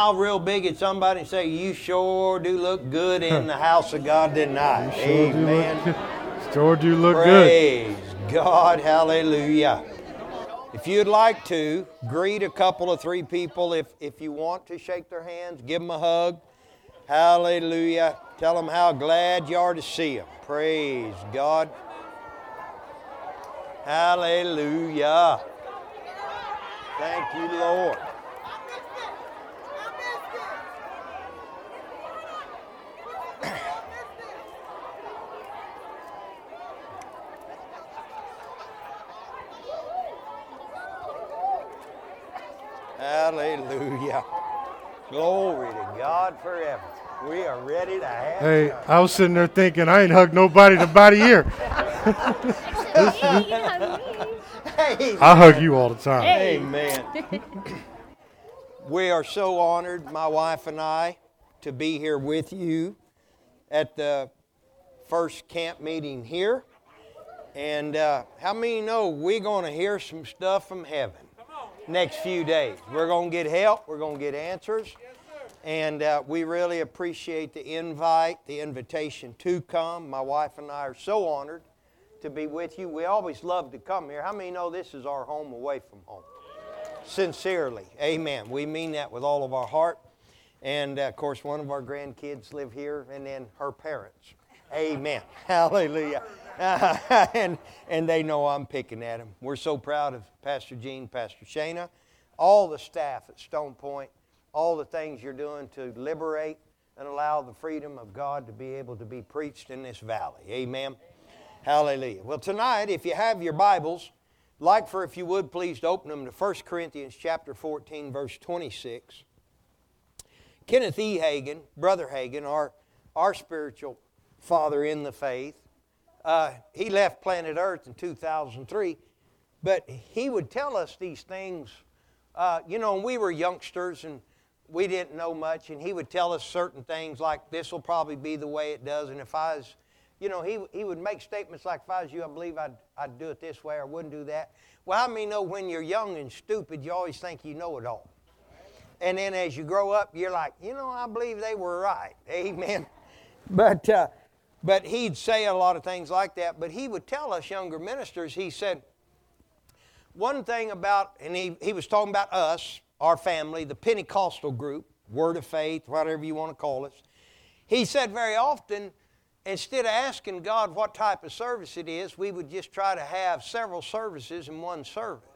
Smile real big at somebody and say, You sure do look good in the house of God tonight. Sure Amen. do look, sure do look good. Praise God. Hallelujah. If you'd like to, greet a couple of three people. If, if you want to shake their hands, give them a hug. Hallelujah. Tell them how glad you are to see them. Praise God. Hallelujah. Thank you, Lord. Hallelujah. Glory to God forever. We are ready to have. Hey, I was sitting there thinking I ain't hugged nobody in about a year. I hug you all the time. Amen. we are so honored, my wife and I, to be here with you at the first camp meeting here. And uh, how many know we're going to hear some stuff from heaven next few days? We're going to get help, we're going to get answers. And uh, we really appreciate the invite, the invitation to come. My wife and I are so honored to be with you. We always love to come here. How many know this is our home away from home? Sincerely. Amen. We mean that with all of our heart. And uh, of course, one of our grandkids live here, and then her parents. Amen. Hallelujah. and, and they know I'm picking at them. We're so proud of Pastor Gene, Pastor Shana, all the staff at Stone Point, all the things you're doing to liberate and allow the freedom of God to be able to be preached in this valley. Amen. Hallelujah. Well, tonight, if you have your Bibles, like for if you would please to open them to 1 Corinthians chapter 14, verse 26. Kenneth E. Hagin, Brother Hagin, our, our spiritual father in the faith, uh, he left planet Earth in 2003, but he would tell us these things. Uh, you know, we were youngsters and we didn't know much, and he would tell us certain things like, this will probably be the way it does, and if I was you know, he, he would make statements like, if I was you, I believe I'd, I'd do it this way or wouldn't do that. Well, I mean, know when you're young and stupid, you always think you know it all? And then as you grow up, you're like, you know, I believe they were right. Amen. But, uh, but he'd say a lot of things like that. But he would tell us younger ministers, he said, one thing about, and he, he was talking about us, our family, the Pentecostal group, Word of Faith, whatever you want to call us. He said very often, instead of asking God what type of service it is, we would just try to have several services in one service.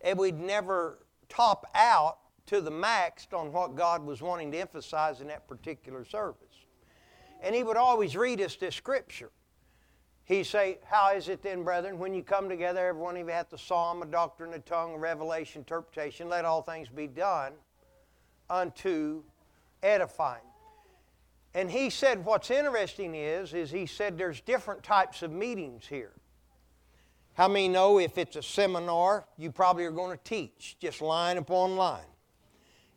And we'd never top out to the max on what God was wanting to emphasize in that particular service. And he would always read us this scripture. He'd say, How is it then, brethren, when you come together, every one of you hath the psalm, a doctrine, a tongue, a revelation, interpretation, let all things be done unto edifying. And he said what's interesting is, is he said there's different types of meetings here. How many know if it's a seminar, you probably are going to teach, just line upon line.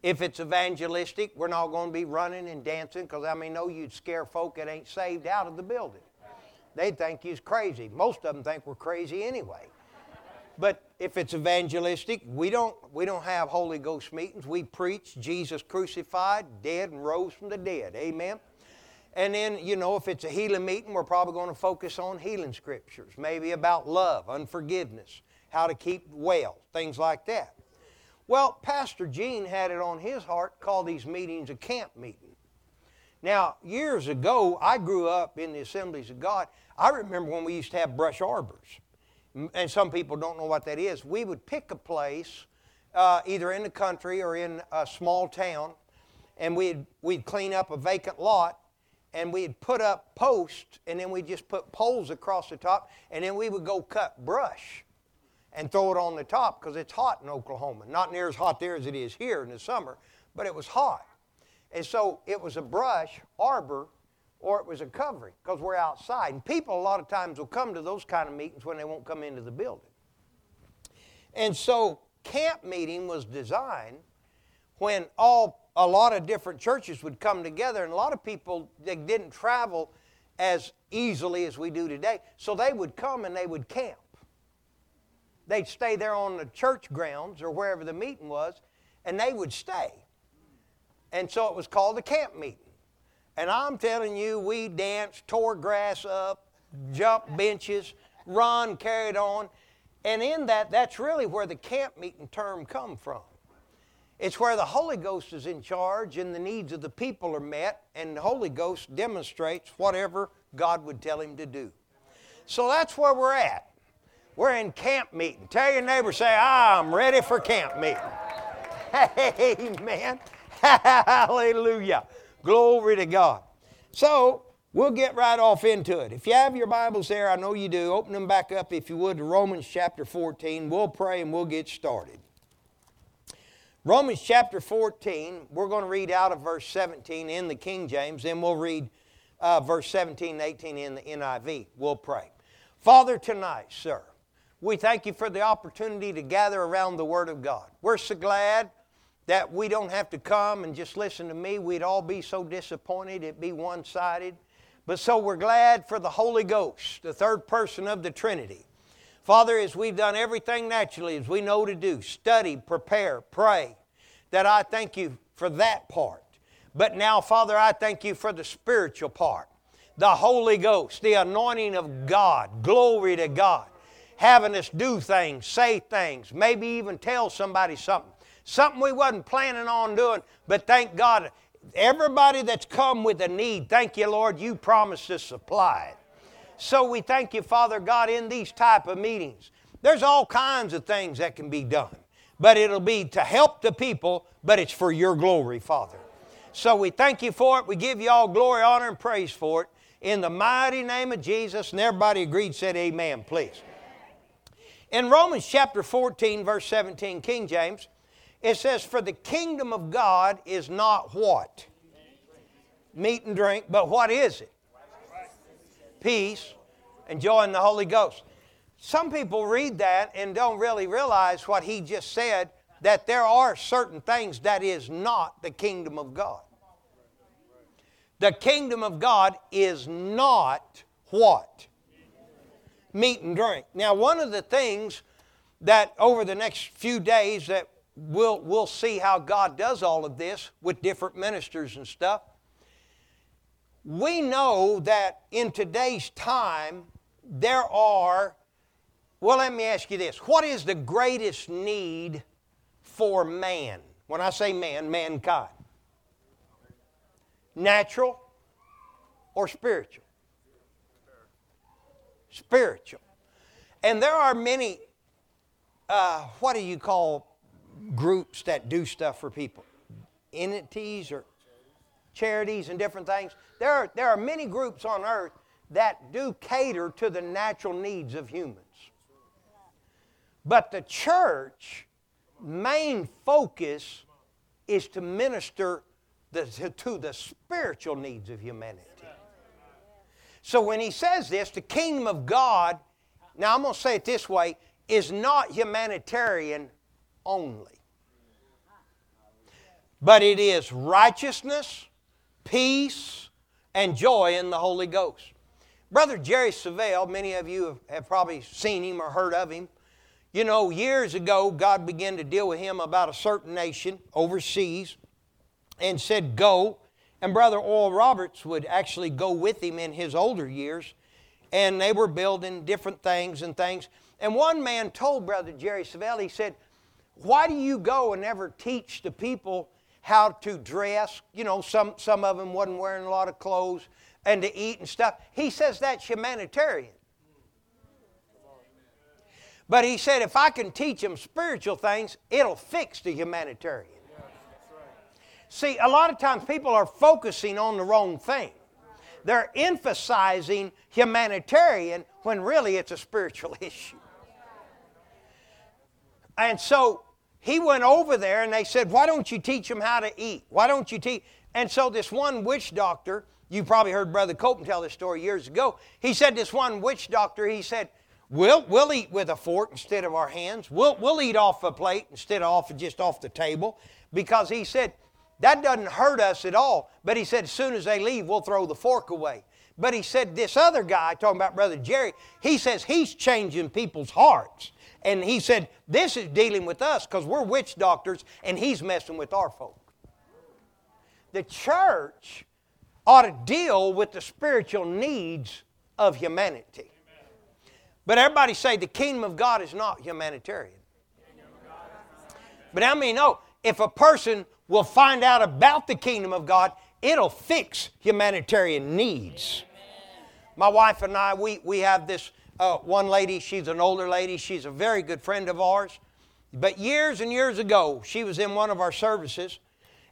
If it's evangelistic, we're not going to be running and dancing because I mean, no, you'd scare folk that ain't saved out of the building. They'd think you's crazy. Most of them think we're crazy anyway. But if it's evangelistic, we don't, we don't have Holy Ghost meetings. We preach Jesus crucified, dead, and rose from the dead. Amen. And then, you know, if it's a healing meeting, we're probably going to focus on healing scriptures, maybe about love, unforgiveness, how to keep well, things like that. Well, Pastor Gene had it on his heart, call these meetings a camp meeting. Now, years ago, I grew up in the Assemblies of God. I remember when we used to have brush arbors. And some people don't know what that is. We would pick a place, uh, either in the country or in a small town, and we'd, we'd clean up a vacant lot, and we'd put up posts, and then we'd just put poles across the top, and then we would go cut brush and throw it on the top because it's hot in Oklahoma. Not near as hot there as it is here in the summer, but it was hot. And so it was a brush arbor or it was a covering because we're outside. And people a lot of times will come to those kind of meetings when they won't come into the building. And so camp meeting was designed when all a lot of different churches would come together and a lot of people they didn't travel as easily as we do today. So they would come and they would camp. They'd stay there on the church grounds or wherever the meeting was and they would stay. And so it was called a camp meeting. And I'm telling you, we danced, tore grass up, jumped benches, run, carried on. And in that, that's really where the camp meeting term come from. It's where the Holy Ghost is in charge and the needs of the people are met, and the Holy Ghost demonstrates whatever God would tell him to do. So that's where we're at. We're in camp meeting. Tell your neighbor, say, I'm ready for camp meeting. Amen. Hallelujah. Glory to God. So, we'll get right off into it. If you have your Bibles there, I know you do, open them back up if you would to Romans chapter 14. We'll pray and we'll get started. Romans chapter 14, we're going to read out of verse 17 in the King James, then we'll read uh, verse 17 and 18 in the NIV. We'll pray. Father, tonight, sir, we thank you for the opportunity to gather around the Word of God. We're so glad that we don't have to come and just listen to me. We'd all be so disappointed, it'd be one sided. But so we're glad for the Holy Ghost, the third person of the Trinity. Father, as we've done everything naturally, as we know to do, study, prepare, pray, that I thank you for that part. But now, Father, I thank you for the spiritual part, the Holy Ghost, the anointing of God. Glory to God. Having us do things, say things, maybe even tell somebody something. Something we wasn't planning on doing, but thank God, everybody that's come with a need, thank you, Lord, you promised to supply it. So we thank you, Father God, in these type of meetings. There's all kinds of things that can be done, but it'll be to help the people, but it's for your glory, Father. So we thank you for it. We give you all glory, honor, and praise for it. In the mighty name of Jesus, and everybody agreed, said amen, please. In Romans chapter 14, verse 17, King James, it says, For the kingdom of God is not what? Meat and drink, but what is it? Peace and joy in the Holy Ghost. Some people read that and don't really realize what he just said that there are certain things that is not the kingdom of God. The kingdom of God is not what? Meat and drink. Now, one of the things that over the next few days that we'll, we'll see how God does all of this with different ministers and stuff. We know that in today's time, there are, well, let me ask you this what is the greatest need for man? When I say man, mankind. Natural or spiritual? Spiritual. And there are many, uh, what do you call groups that do stuff for people, entities or charities and different things. There are, there are many groups on earth that do cater to the natural needs of humans. But the church main focus is to minister the, to the spiritual needs of humanity. So when he says this, the kingdom of God, now I'm going to say it this way, is not humanitarian only. But it is righteousness, peace, and joy in the Holy Ghost. Brother Jerry Savelle, many of you have probably seen him or heard of him. You know, years ago, God began to deal with him about a certain nation overseas and said, Go. And Brother Oral Roberts would actually go with him in his older years. And they were building different things and things. And one man told Brother Jerry Savelle, he said, why do you go and never teach the people how to dress? You know, some, some of them wasn't wearing a lot of clothes and to eat and stuff. He says that's humanitarian. But he said, if I can teach them spiritual things, it'll fix the humanitarian. See, a lot of times people are focusing on the wrong thing. They're emphasizing humanitarian when really it's a spiritual issue. And so he went over there and they said, Why don't you teach them how to eat? Why don't you teach? And so this one witch doctor, you probably heard Brother Copeland tell this story years ago. He said, This one witch doctor, he said, We'll, we'll eat with a fork instead of our hands. We'll, we'll eat off a plate instead of off, just off the table. Because he said, that doesn't hurt us at all. But he said, as soon as they leave, we'll throw the fork away. But he said, this other guy, talking about Brother Jerry, he says he's changing people's hearts. And he said, This is dealing with us because we're witch doctors and he's messing with our folk. the church ought to deal with the spiritual needs of humanity. But everybody say the kingdom of God is not humanitarian. But how many know oh, if a person will find out about the kingdom of God, it'll fix humanitarian needs. My wife and I, we, we have this uh, one lady, she's an older lady, she's a very good friend of ours. But years and years ago, she was in one of our services,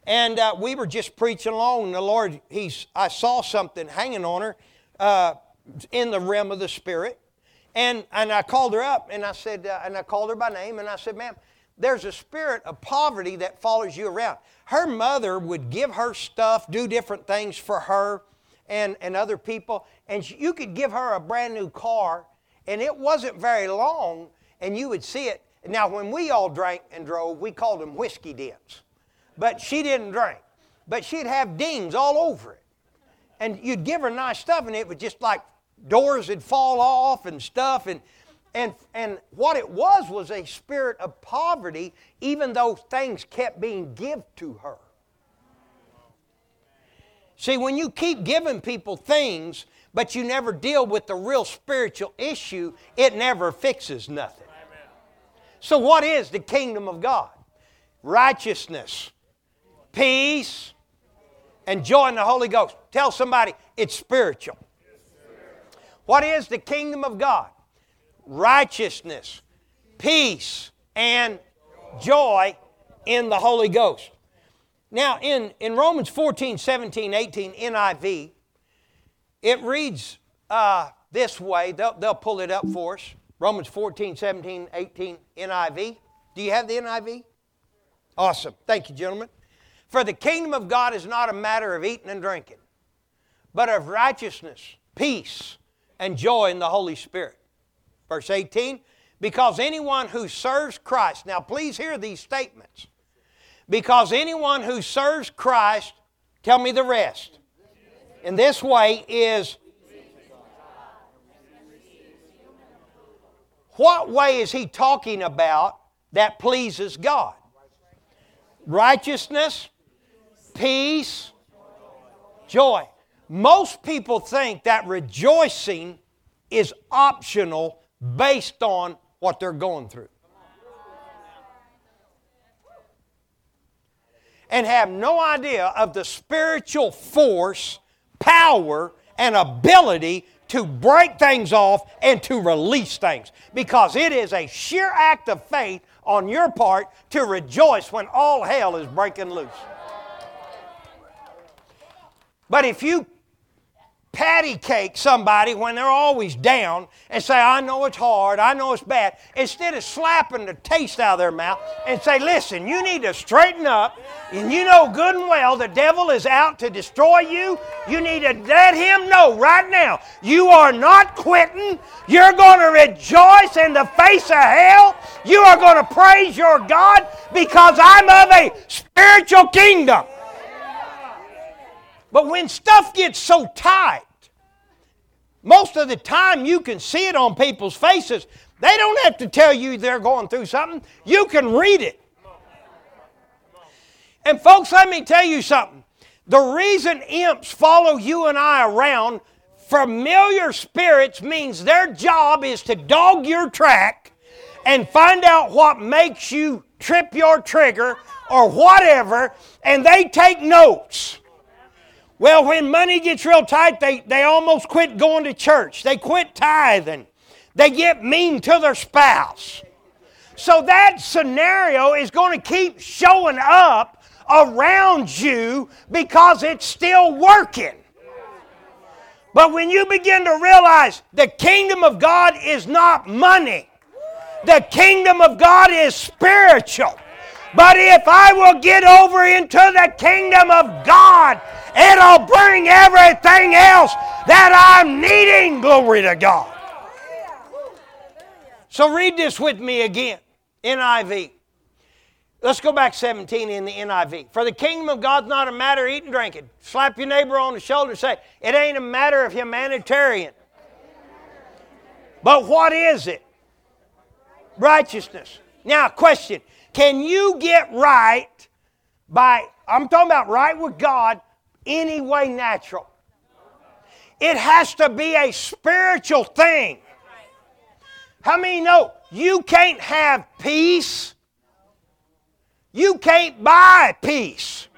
and uh, we were just preaching along. And the Lord, he's, I saw something hanging on her uh, in the realm of the Spirit. And, and I called her up, and I said, uh, and I called her by name, and I said, ma'am, there's a spirit of poverty that follows you around. Her mother would give her stuff, do different things for her and, and other people, and you could give her a brand new car, and it wasn't very long, and you would see it. Now, when we all drank and drove, we called them whiskey dents, but she didn't drink. But she'd have dings all over it. And you'd give her nice stuff, and it would just like doors would fall off and stuff, and and, and what it was was a spirit of poverty, even though things kept being given to her. See, when you keep giving people things, but you never deal with the real spiritual issue, it never fixes nothing. So, what is the kingdom of God? Righteousness, peace, and joy in the Holy Ghost. Tell somebody it's spiritual. What is the kingdom of God? Righteousness, peace, and joy in the Holy Ghost. Now, in, in Romans 14, 17, 18 NIV, it reads uh, this way. They'll, they'll pull it up for us. Romans 14, 17, 18 NIV. Do you have the NIV? Awesome. Thank you, gentlemen. For the kingdom of God is not a matter of eating and drinking, but of righteousness, peace, and joy in the Holy Spirit. Verse 18, because anyone who serves Christ, now please hear these statements. Because anyone who serves Christ, tell me the rest, in this way is. What way is he talking about that pleases God? Righteousness, peace, joy. Most people think that rejoicing is optional based on what they're going through. And have no idea of the spiritual force, power, and ability to break things off and to release things. Because it is a sheer act of faith on your part to rejoice when all hell is breaking loose. But if you patty cake somebody when they're always down and say, I know it's hard, I know it's bad, instead of slapping the taste out of their mouth and say, Listen, you need to straighten up, and you know good and well the devil is out to destroy you. You need to let him know right now you are not quitting. You're going to rejoice in the face of hell. You are going to praise your God because I'm of a spiritual kingdom. But when stuff gets so tight, most of the time you can see it on people's faces. They don't have to tell you they're going through something, you can read it. And, folks, let me tell you something. The reason imps follow you and I around, familiar spirits means their job is to dog your track and find out what makes you trip your trigger or whatever, and they take notes. Well, when money gets real tight, they, they almost quit going to church. They quit tithing. They get mean to their spouse. So that scenario is going to keep showing up around you because it's still working. But when you begin to realize the kingdom of God is not money, the kingdom of God is spiritual. But if I will get over into the kingdom of God, it'll bring everything else that I'm needing. Glory to God. So read this with me again. NIV. Let's go back 17 in the NIV. For the kingdom of God's not a matter of eating drinking. Slap your neighbor on the shoulder and say, It ain't a matter of humanitarian. But what is it? Righteousness. Now, question can you get right by I'm talking about right with God, any way natural. It has to be a spiritual thing. How many know you can't have peace? You can't buy peace.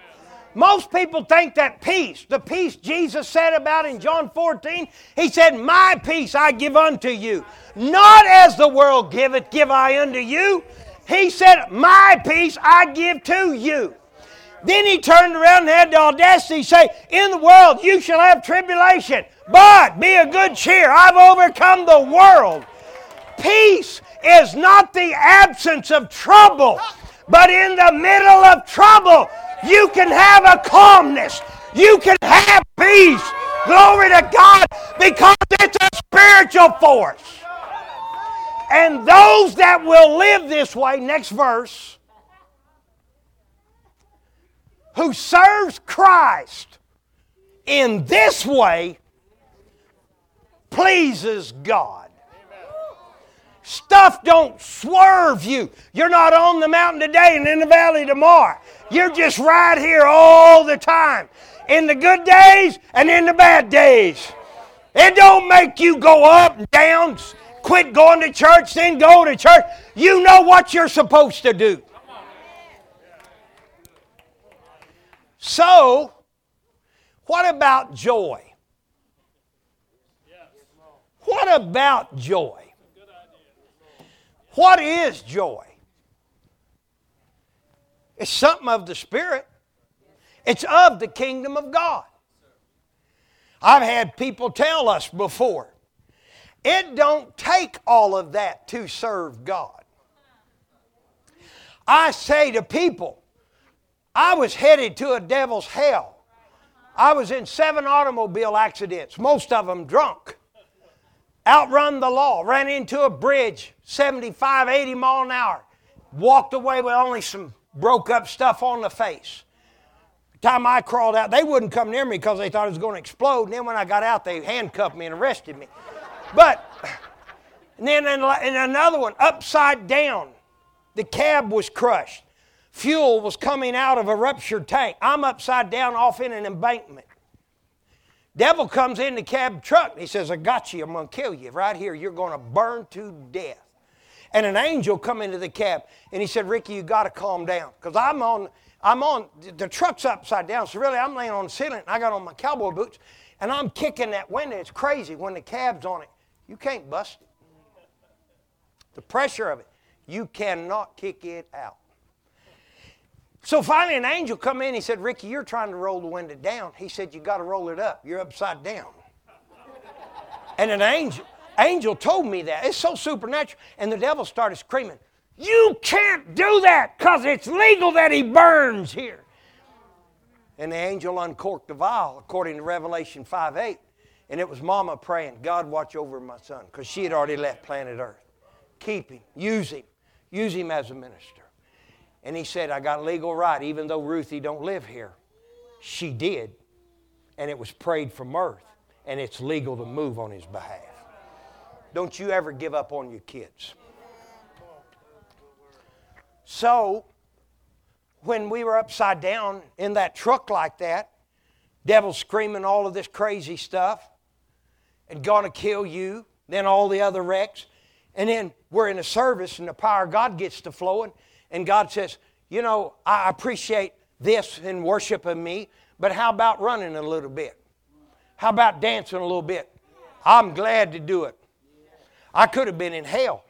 Most people think that peace, the peace Jesus said about in John 14, he said, My peace I give unto you. Not as the world giveth, give I unto you. He said, My peace I give to you. Then he turned around and had the audacity to say, In the world you shall have tribulation, but be of good cheer. I've overcome the world. Peace is not the absence of trouble, but in the middle of trouble, you can have a calmness. You can have peace. Glory to God because it's a spiritual force. And those that will live this way, next verse, who serves Christ in this way pleases God. Stuff don't swerve you. You're not on the mountain today and in the valley tomorrow. You're just right here all the time. In the good days and in the bad days. It don't make you go up and down, quit going to church, then go to church. You know what you're supposed to do. So, what about joy? What about joy? What is joy? It's something of the Spirit. It's of the kingdom of God. I've had people tell us before, it don't take all of that to serve God. I say to people, I was headed to a devil's hell. I was in seven automobile accidents, most of them drunk outrun the law, ran into a bridge 75, 80 mile an hour, walked away with only some broke up stuff on the face. The time I crawled out, they wouldn't come near me because they thought it was going to explode. And then when I got out, they handcuffed me and arrested me. But, and then in, in another one, upside down, the cab was crushed. Fuel was coming out of a ruptured tank. I'm upside down off in an embankment. Devil comes in the cab truck and he says, I got you, I'm to kill you right here. You're to burn to death. And an angel come into the cab and he said, Ricky, you got to calm down. Because I'm on, I'm on, the truck's upside down. So really, I'm laying on the ceiling and I got on my cowboy boots and I'm kicking that window. It's crazy when the cab's on it. You can't bust it. The pressure of it, you cannot kick it out. So finally, an angel come in. He said, Ricky, you're trying to roll the window down. He said, You got to roll it up. You're upside down. and an angel, angel told me that. It's so supernatural. And the devil started screaming, You can't do that because it's legal that he burns here. And the angel uncorked the vial, according to Revelation 5 8. And it was Mama praying, God, watch over my son, because she had already left planet Earth. Keep him, use him, use him as a minister. And he said, I got legal right, even though Ruthie don't live here. She did. And it was prayed from earth. And it's legal to move on his behalf. Don't you ever give up on your kids. So, when we were upside down in that truck like that, devil screaming all of this crazy stuff, and gonna kill you, then all the other wrecks, and then we're in a service and the power of God gets to flowing, and God says, You know, I appreciate this in worshiping me, but how about running a little bit? How about dancing a little bit? I'm glad to do it. I could have been in hell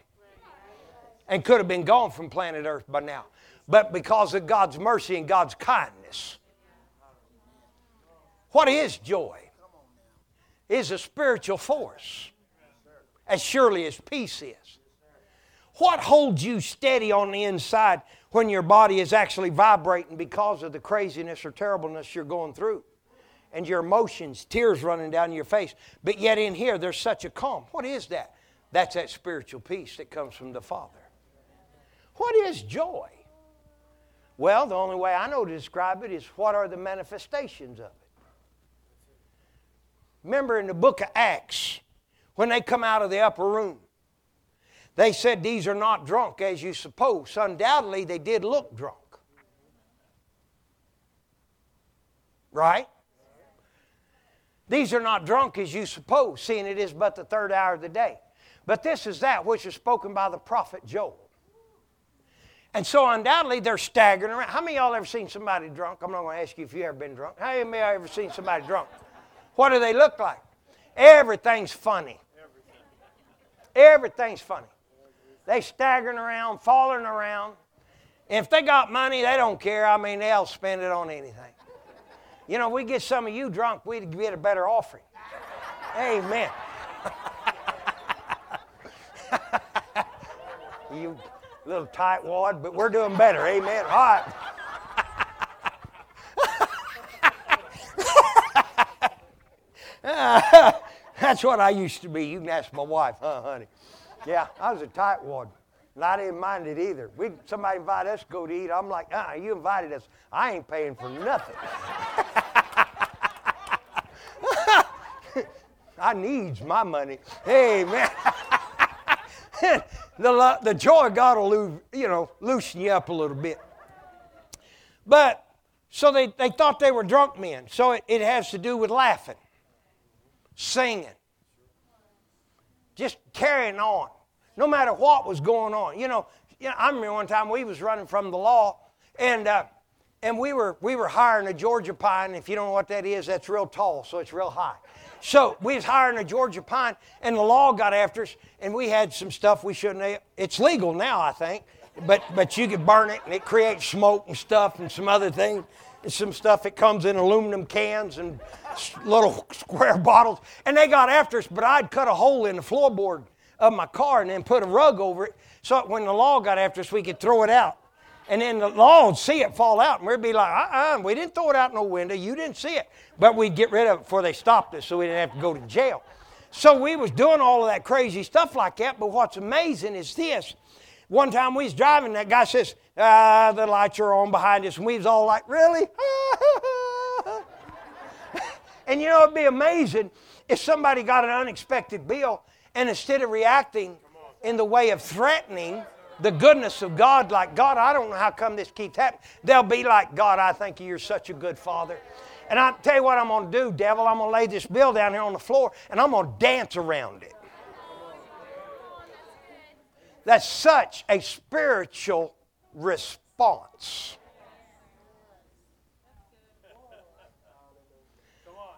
and could have been gone from planet Earth by now. But because of God's mercy and God's kindness, what is joy? Is a spiritual force, as surely as peace is. What holds you steady on the inside when your body is actually vibrating because of the craziness or terribleness you're going through? And your emotions, tears running down your face. But yet in here, there's such a calm. What is that? That's that spiritual peace that comes from the Father. What is joy? Well, the only way I know to describe it is what are the manifestations of it? Remember in the book of Acts, when they come out of the upper room, they said these are not drunk as you suppose. Undoubtedly, they did look drunk. Right? These are not drunk as you suppose, seeing it is but the third hour of the day. But this is that which is spoken by the prophet Joel. And so undoubtedly they're staggering around. How many of y'all ever seen somebody drunk? I'm not going to ask you if you ever been drunk. How many of y'all ever seen somebody drunk? What do they look like? Everything's funny. Everything's funny. They staggering around, falling around. If they got money, they don't care. I mean, they'll spend it on anything. You know, we get some of you drunk, we'd get a better offering. Amen. you little tight wad, but we're doing better. Amen. All right. That's what I used to be. You can ask my wife, huh, honey? Yeah, I was a tightwad. And I didn't mind it either. We somebody invited us to go to eat. I'm like, uh, you invited us. I ain't paying for nothing. I needs my money. Hey man. the, the joy of God will you know loosen you up a little bit. But so they, they thought they were drunk men. So it, it has to do with laughing, singing, just carrying on, no matter what was going on. You know, you know I remember one time we was running from the law, and uh, and we were we were hiring a Georgia pine. If you don't know what that is, that's real tall, so it's real high. So we was hiring a Georgia pine, and the law got after us, and we had some stuff we shouldn't have. It's legal now, I think, but but you could burn it, and it creates smoke and stuff, and some other things. Some stuff that comes in aluminum cans and little square bottles. And they got after us, but I'd cut a hole in the floorboard of my car and then put a rug over it so when the law got after us, we could throw it out. And then the law would see it fall out, and we'd be like, uh uh we didn't throw it out no window. You didn't see it. But we'd get rid of it before they stopped us so we didn't have to go to jail. So we was doing all of that crazy stuff like that. But what's amazing is this. One time we was driving, that guy says, ah, the lights are on behind us. And we was all like, really? and you know, it'd be amazing if somebody got an unexpected bill and instead of reacting in the way of threatening, the goodness of God, like, God, I don't know how come this keeps happening. They'll be like, God, I think you're such a good father. And I tell you what I'm going to do, devil. I'm going to lay this bill down here on the floor and I'm going to dance around it. That's such a spiritual response.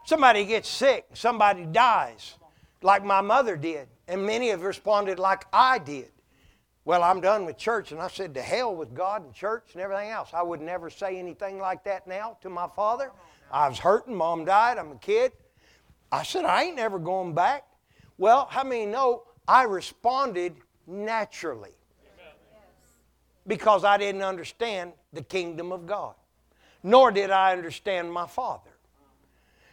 Somebody gets sick, somebody dies, like my mother did, and many have responded like I did. Well, I'm done with church. And I said, To hell with God and church and everything else. I would never say anything like that now to my father. I was hurting. Mom died. I'm a kid. I said, I ain't never going back. Well, how many know I responded naturally? Because I didn't understand the kingdom of God, nor did I understand my father.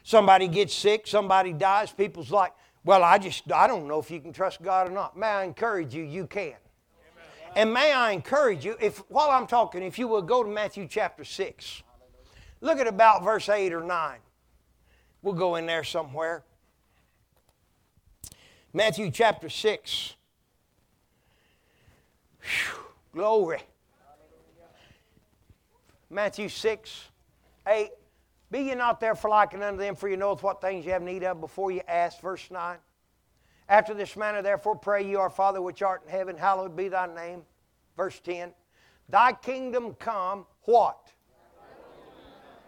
Somebody gets sick, somebody dies, people's like, well, I just, I don't know if you can trust God or not. May I encourage you, you can. And may I encourage you, if while I'm talking, if you will go to Matthew chapter 6, look at about verse 8 or 9. We'll go in there somewhere. Matthew chapter 6. Whew, glory. Matthew 6, 8. Be ye not therefore like unto them, for you knoweth what things you have need of before you ask. Verse 9. After this manner, therefore, pray you, our Father which art in heaven, hallowed be thy name. Verse 10. Thy kingdom come, what?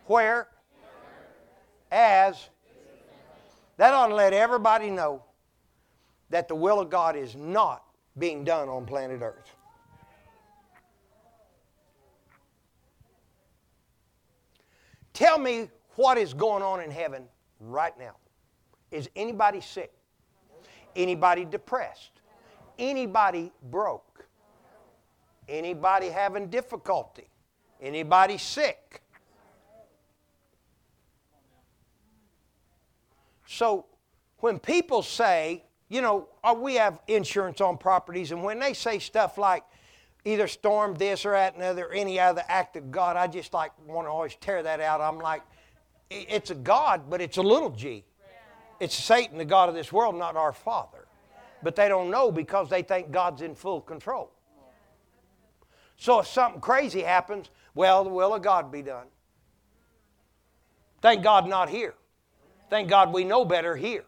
Where? As. That ought to let everybody know that the will of God is not being done on planet Earth. Tell me what is going on in heaven right now. Is anybody sick? Anybody depressed? Anybody broke? Anybody having difficulty? Anybody sick? So when people say, you know, uh, we have insurance on properties, and when they say stuff like either storm this or that and other, any other act of God, I just like want to always tear that out. I'm like, it's a God, but it's a little g. It's Satan, the God of this world, not our Father. But they don't know because they think God's in full control. So if something crazy happens, well, the will of God be done. Thank God not here. Thank God we know better here.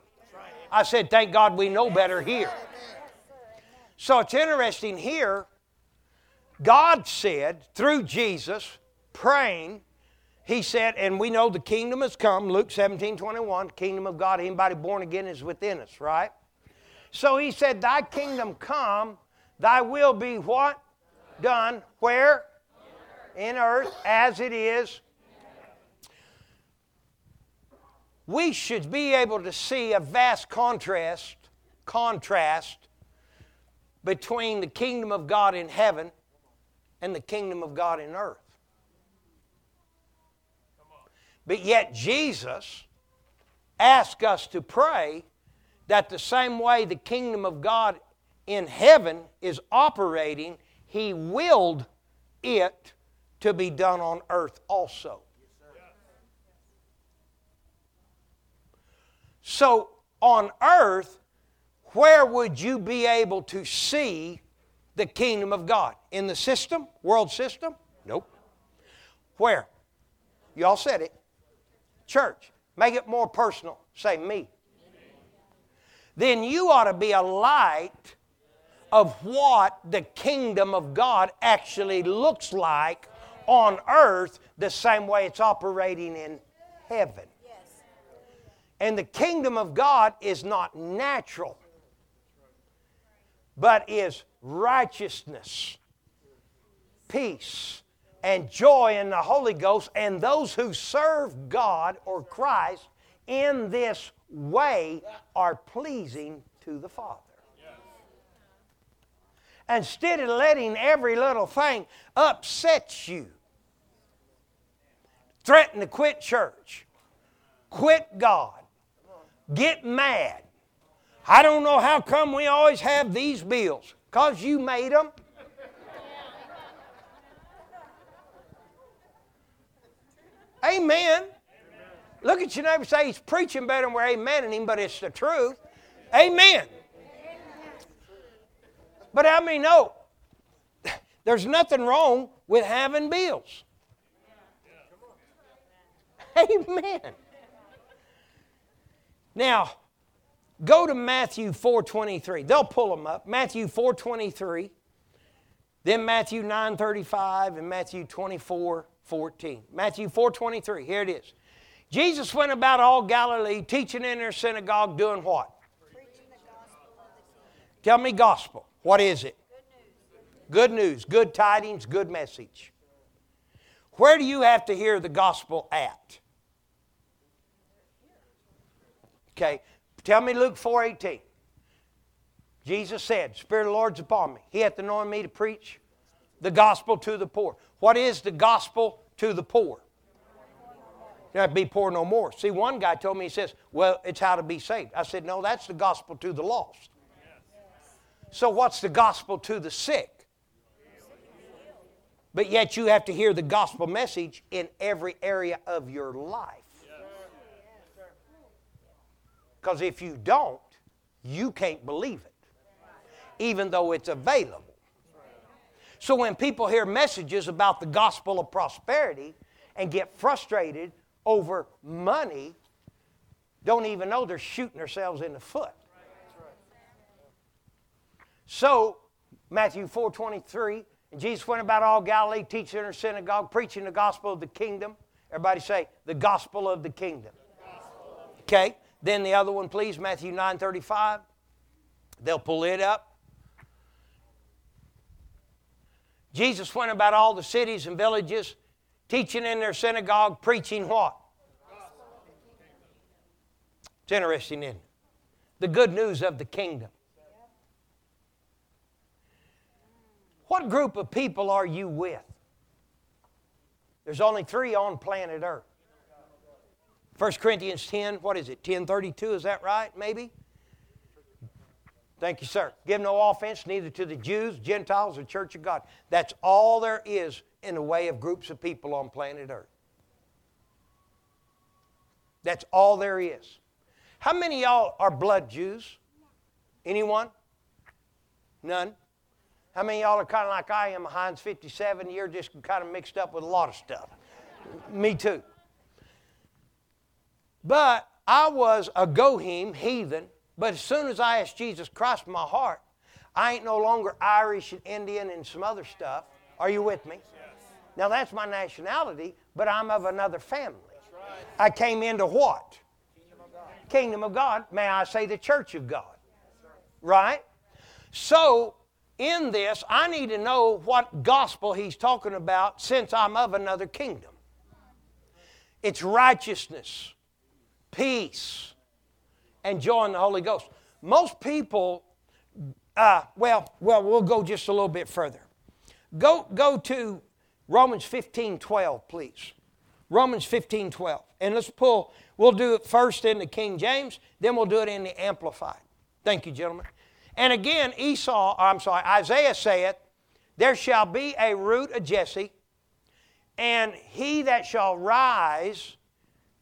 I said, thank God we know better here. So it's interesting here. God said through Jesus, praying, He said, and we know the kingdom has come, Luke 17 21, kingdom of God, anybody born again is within us, right? So He said, Thy kingdom come, thy will be what? Done. Where? In earth, as it is we should be able to see a vast contrast contrast between the kingdom of God in heaven and the kingdom of God in earth. But yet Jesus asked us to pray that the same way the kingdom of God in heaven is operating, he willed it to be done on earth also. So on earth, where would you be able to see the kingdom of God? In the system, world system? Nope. Where? Y'all said it. Church. Make it more personal. Say me. Then you ought to be a light of what the kingdom of God actually looks like on earth the same way it's operating in heaven. And the kingdom of God is not natural, but is righteousness, peace, and joy in the Holy Ghost. And those who serve God or Christ in this way are pleasing to the Father. Instead of letting every little thing upset you, threaten to quit church, quit God, get mad. I don't know how come we always have these bills. Because you made them. Amen. Look at your neighbor say he's preaching better than we're amening him, but it's the truth. Amen. But I mean, no, there's nothing wrong with having bills. Amen. Now, go to Matthew 4:23. They'll pull them up. Matthew 4:23, then Matthew 9:35 and Matthew 24:14. Matthew 4:23. Here it is. Jesus went about all Galilee, teaching in their synagogue, doing what? Tell me gospel. What is it? Good news. good news, good tidings, good message. Where do you have to hear the gospel at? Okay. Tell me Luke 4.18. Jesus said, Spirit of the Lord's upon me. He hath anointed me to preach the gospel to the poor. What is the gospel to the poor? To be poor no more. See, one guy told me, he says, Well, it's how to be saved. I said, No, that's the gospel to the lost. So, what's the gospel to the sick? But yet, you have to hear the gospel message in every area of your life. Because if you don't, you can't believe it, even though it's available. So when people hear messages about the gospel of prosperity and get frustrated over money, don't even know they're shooting themselves in the foot. So, Matthew 4 23, and Jesus went about all Galilee, teaching in their synagogue, preaching the gospel of the kingdom. Everybody say, the gospel of the kingdom. Okay? Then the other one, please, Matthew 9 35. They'll pull it up. Jesus went about all the cities and villages, teaching in their synagogue, preaching what? It's interesting, isn't it? The good news of the kingdom. What group of people are you with? There's only three on planet Earth 1 Corinthians 10, what is it, 1032, is that right, maybe? Thank you, sir. Give no offense neither to the Jews, Gentiles, or Church of God. That's all there is in the way of groups of people on planet Earth. That's all there is. How many y'all are blood Jews? Anyone? None? How many y'all are kind of like I am, Heinz 57? You're just kind of mixed up with a lot of stuff. Me too. But I was a goyim, heathen, but as soon as I asked Jesus Christ in my heart, I ain't no longer Irish and Indian and some other stuff. Are you with me? Now that's my nationality, but I'm of another family. I came into what? Kingdom of God. May I say the church of God? Right? So, in this, I need to know what gospel he's talking about since I'm of another kingdom. It's righteousness, peace, and joy in the Holy Ghost. Most people, uh, well, well, we'll go just a little bit further. Go, go to Romans 15 12, please. Romans 15 12. And let's pull, we'll do it first in the King James, then we'll do it in the Amplified. Thank you, gentlemen. And again, Esau, I'm sorry, Isaiah saith, There shall be a root of Jesse, and he that shall rise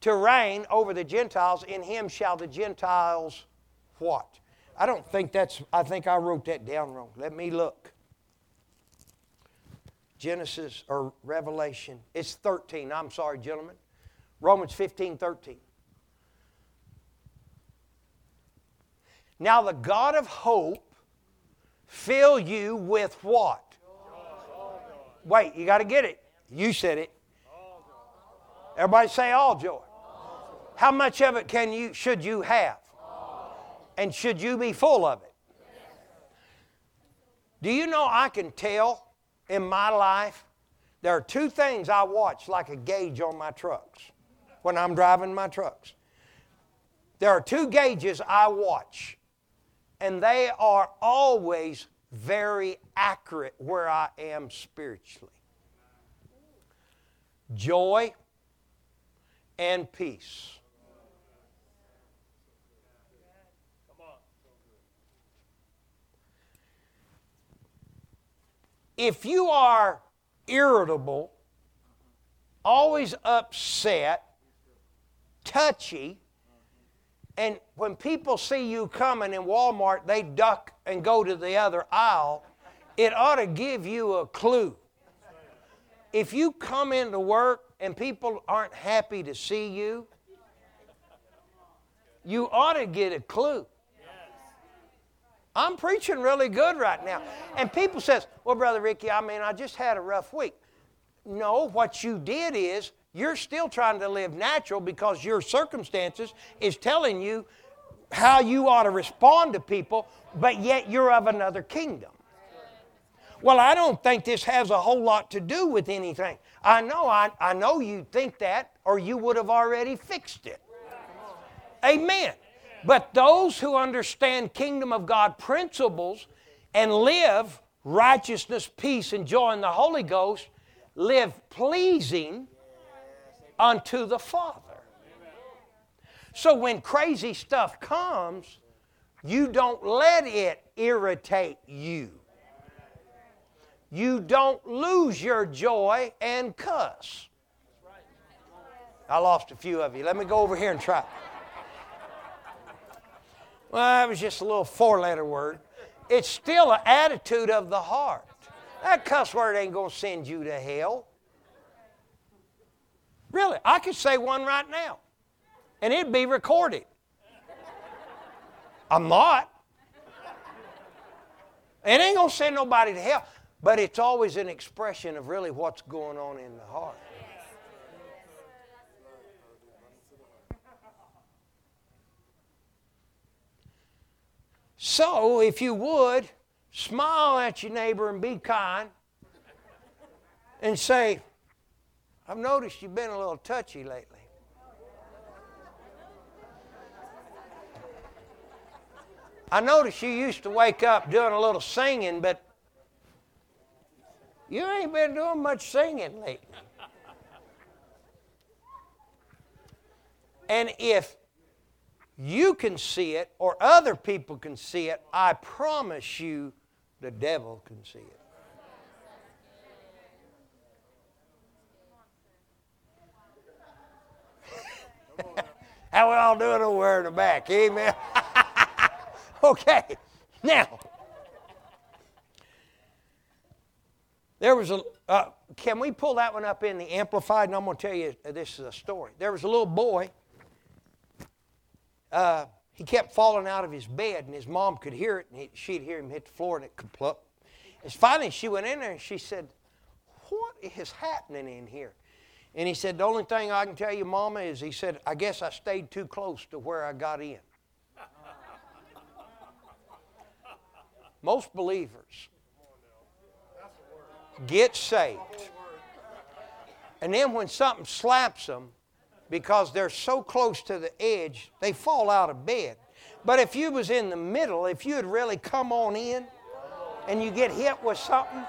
to reign over the Gentiles, in him shall the Gentiles what? I don't think that's, I think I wrote that down wrong. Let me look. Genesis or Revelation. It's 13. I'm sorry, gentlemen. Romans 15 13. Now the God of hope fill you with what? Wait, you got to get it. You said it. Everybody say all joy. How much of it can you should you have? And should you be full of it? Do you know I can tell in my life there are two things I watch like a gauge on my trucks when I'm driving my trucks. There are two gauges I watch, and they are always very accurate where I am spiritually joy and peace. If you are irritable, always upset, touchy, and when people see you coming in Walmart, they duck and go to the other aisle, it ought to give you a clue. If you come into work and people aren't happy to see you, you ought to get a clue. I'm preaching really good right now. And people says, "Well, brother Ricky, I mean, I just had a rough week." No, what you did is you're still trying to live natural because your circumstances is telling you how you ought to respond to people, but yet you're of another kingdom. Well, I don't think this has a whole lot to do with anything. I know, I, I know you think that, or you would have already fixed it. Amen. But those who understand kingdom of God principles and live righteousness, peace, and joy in the Holy Ghost live pleasing unto the Father. So when crazy stuff comes, you don't let it irritate you. You don't lose your joy and cuss. I lost a few of you. Let me go over here and try. Well, that was just a little four letter word. It's still an attitude of the heart. That cuss word ain't going to send you to hell. Really, I could say one right now, and it'd be recorded. I'm not. It ain't going to send nobody to hell, but it's always an expression of really what's going on in the heart. So, if you would, smile at your neighbor and be kind and say, I've noticed you've been a little touchy lately. I noticed you used to wake up doing a little singing, but you ain't been doing much singing lately. And if you can see it or other people can see it, I promise you the devil can see it. How we all doing over here in the back? Amen. okay, now there was a. Uh, can we pull that one up in the amplified? And I'm going to tell you this is a story. There was a little boy uh, he kept falling out of his bed, and his mom could hear it, and he, she'd hear him hit the floor, and it plop. And finally, she went in there and she said, What is happening in here? And he said, The only thing I can tell you, Mama, is he said, I guess I stayed too close to where I got in. Most believers get saved. And then when something slaps them, because they're so close to the edge, they fall out of bed. But if you was in the middle, if you had really come on in and you get hit with something,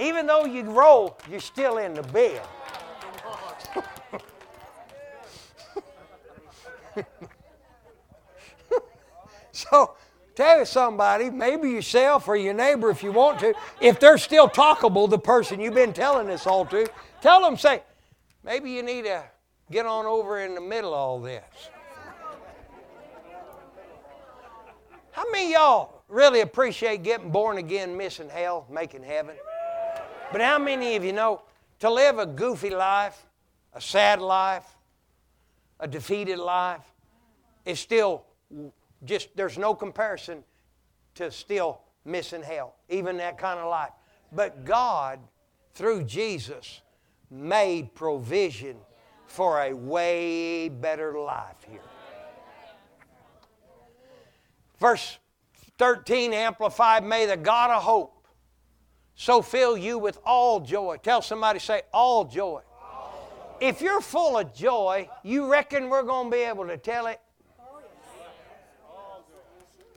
even though you roll, you're still in the bed. so tell somebody, maybe yourself or your neighbor if you want to, if they're still talkable, the person you've been telling this all to, tell them, say, maybe you need to get on over in the middle of all this. How many y'all really appreciate getting born again, missing hell, making heaven? But how many of you know to live a goofy life, a sad life, a defeated life, is still just, there's no comparison to still missing hell, even that kind of life. But God, through Jesus, made provision for a way better life here. Verse 13, Amplified, may the God of hope so fill you with all joy. Tell somebody, say, all joy. If you're full of joy, you reckon we're going to be able to tell it?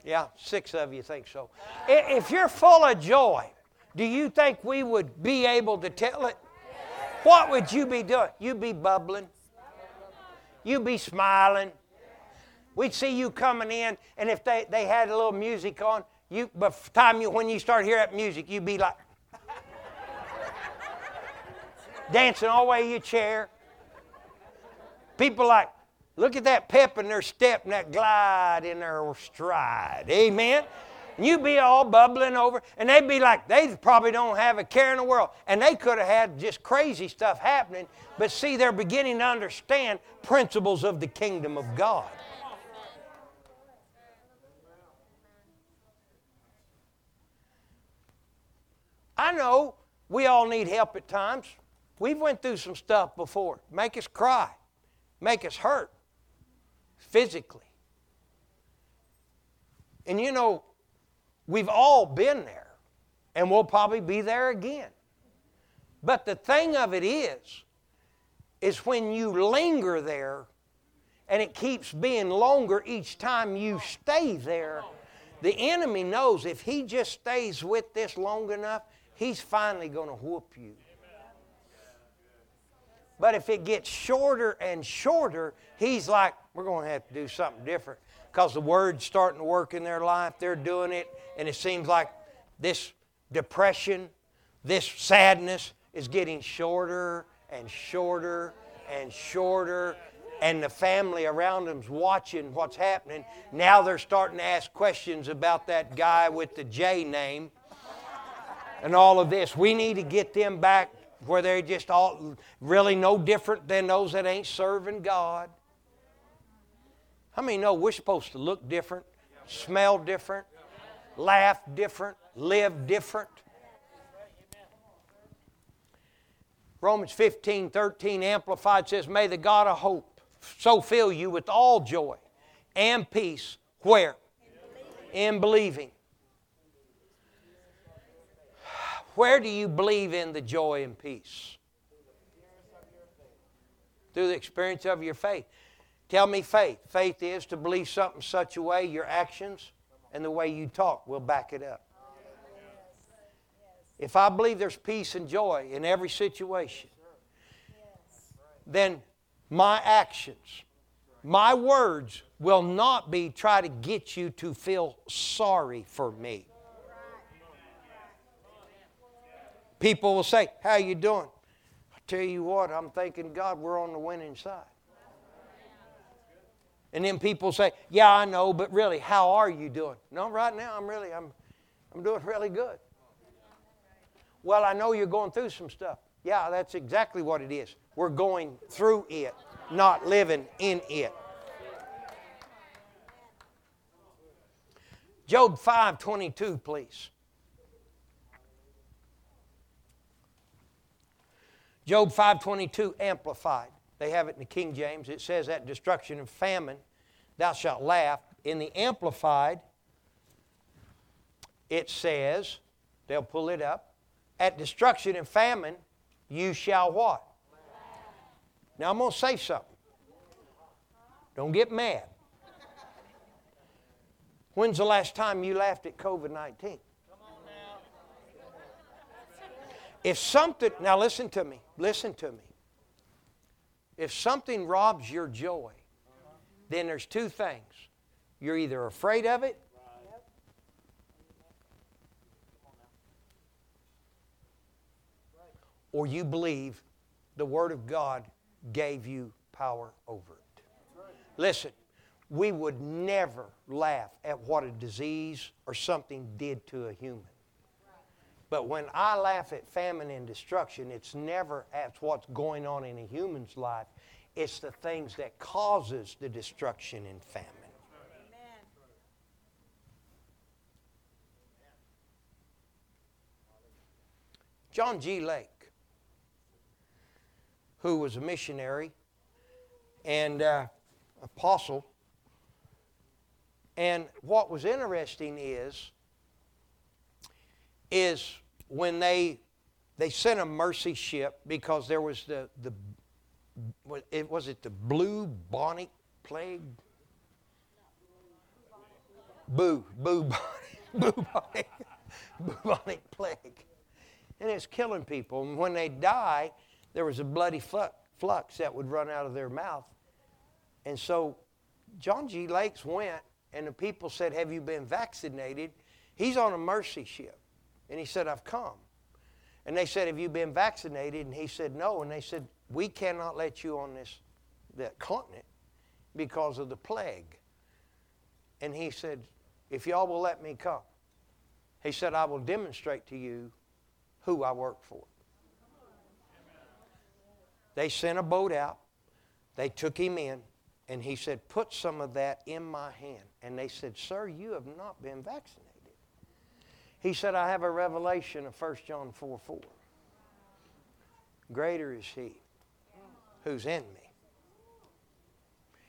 Yeah, six of you think so. If you're full of joy, do you think we would be able to tell it? What would you be doing? You'd be bubbling. You'd be smiling. We'd see you coming in, and if they, they had a little music on, you by the time you when you start hearing that music, you'd be like dancing all the way to your chair. People like, look at that pep in their step and that glide in their stride. Amen. And you'd be all bubbling over, and they'd be like, they probably don't have a care in the world. And they could have had just crazy stuff happening, but see, they're beginning to understand principles of the kingdom of God. I know we all need help at times. We've went through some stuff before. Make us cry, make us hurt physically. And you know, we've all been there, and we'll probably be there again. But the thing of it is, is when you linger there and it keeps being longer each time you stay there, the enemy knows if he just stays with this long enough, he's finally going to whoop you. But if it gets shorter and shorter, he's like, we're going to have to do something different because the word's starting to work in their life. They're doing it, and it seems like this depression, this sadness is getting shorter and shorter and shorter. And the family around them's watching what's happening. Now they're starting to ask questions about that guy with the J name and all of this. We need to get them back where they're just all really no different than those that ain't serving God. How many know we're supposed to look different, smell different, laugh different, live different? Romans 15, 13, Amplified says, May the God of hope so fill you with all joy and peace. Where? In believing Where do you believe in the joy and peace? Through the experience of your faith. Tell me faith. Faith is to believe something such a way your actions and the way you talk will back it up. If I believe there's peace and joy in every situation, then my actions, my words will not be try to get you to feel sorry for me. People will say, How you doing? I tell you what, I'm thanking God we're on the winning side. And then people say, Yeah, I know, but really, how are you doing? No, right now I'm really, I'm, I'm doing really good. Well, I know you're going through some stuff. Yeah, that's exactly what it is. We're going through it, not living in it. Job 5:22, please. Job 5:22 amplified. They have it in the King James. It says at destruction and famine thou shalt laugh. In the amplified it says, they'll pull it up, at destruction and famine you shall what? Now I'm going to say something. Don't get mad. When's the last time you laughed at COVID 19? If something, now listen to me, listen to me. If something robs your joy, then there's two things. You're either afraid of it or you believe the Word of God gave you power over it. Listen, we would never laugh at what a disease or something did to a human. But when I laugh at famine and destruction, it's never at what's going on in a human's life. It's the things that causes the destruction and famine. John G. Lake, who was a missionary and uh, apostle, and what was interesting is is when they they sent a mercy ship because there was the the it was it the blue bonnet plague? Boo boo bonnet bonnet bubonic plague. And it's killing people. And when they die there was a bloody flux that would run out of their mouth. And so john g. Lakes went and the people said have you been vaccinated? He's on a mercy ship and he said, I've come. And they said, Have you been vaccinated? And he said, No. And they said, We cannot let you on this that continent because of the plague. And he said, If y'all will let me come, he said, I will demonstrate to you who I work for. They sent a boat out, they took him in, and he said, Put some of that in my hand. And they said, Sir, you have not been vaccinated. He said, I have a revelation of 1 John 4 4. Greater is he who's in me.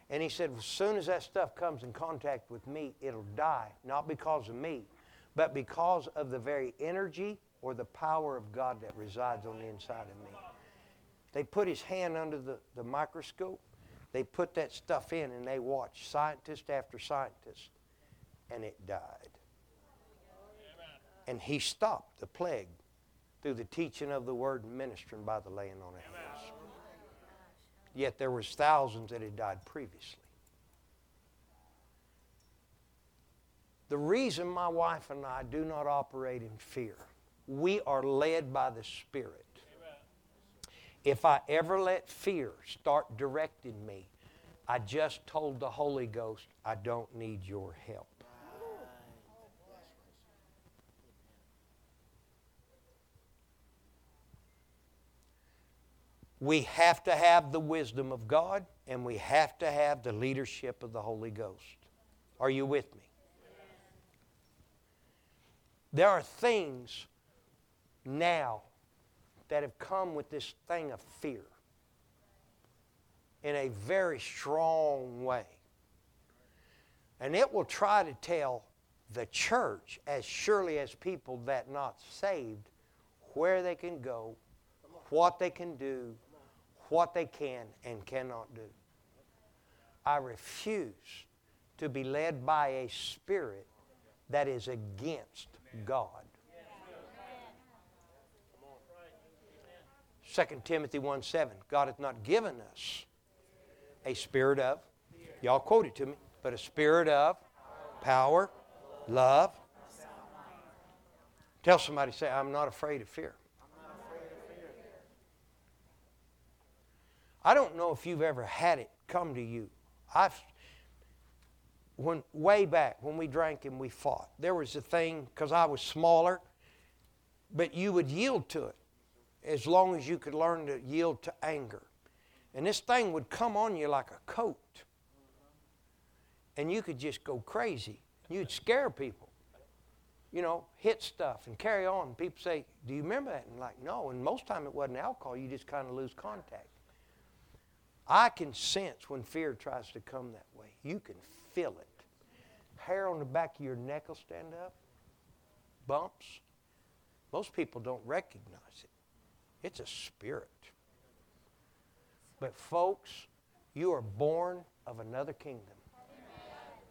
And he said, as soon as that stuff comes in contact with me, it'll die, not because of me, but because of the very energy or the power of God that resides on the inside of me. They put his hand under the, the microscope, they put that stuff in, and they watched scientist after scientist, and it died. And he stopped the plague through the teaching of the word and ministering by the laying on of hands. Yet there was thousands that had died previously. The reason my wife and I do not operate in fear, we are led by the Spirit. If I ever let fear start directing me, I just told the Holy Ghost, I don't need your help. We have to have the wisdom of God and we have to have the leadership of the Holy Ghost. Are you with me? There are things now that have come with this thing of fear in a very strong way. And it will try to tell the church, as surely as people that not saved, where they can go, what they can do, what they can and cannot do. I refuse to be led by a spirit that is against God. 2 Timothy 1 7. God hath not given us a spirit of, y'all quote it to me, but a spirit of power, love. Tell somebody, say, I'm not afraid of fear. I don't know if you've ever had it come to you. I've when way back when we drank and we fought, there was a thing because I was smaller, but you would yield to it as long as you could learn to yield to anger. And this thing would come on you like a coat. And you could just go crazy. You'd scare people. you know, hit stuff and carry on. People say, Do you remember that? And like, no. And most time it wasn't alcohol, you just kind of lose contact. I can sense when fear tries to come that way. You can feel it. Hair on the back of your neck will stand up, bumps. Most people don't recognize it. It's a spirit. But, folks, you are born of another kingdom.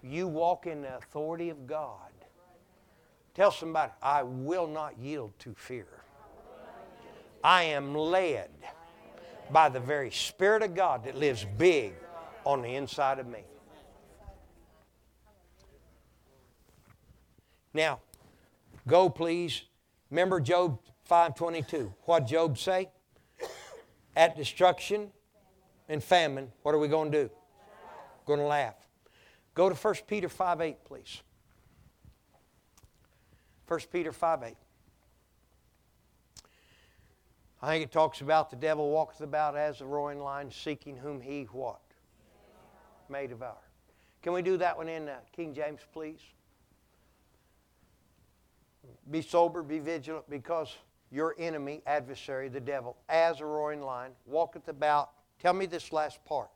You walk in the authority of God. Tell somebody, I will not yield to fear. I am led by the very Spirit of God that lives big on the inside of me. Now, go please. Remember Job 5:22. What Job say? At destruction and famine, what are we going to do? Going to laugh. Go to 1 Peter 5:8, please. 1 Peter 5:8. I think it talks about the devil walketh about as a roaring lion, seeking whom he what? May devour. Can we do that one in uh, King James, please? Be sober, be vigilant, because your enemy, adversary, the devil, as a roaring lion, walketh about. Tell me this last part.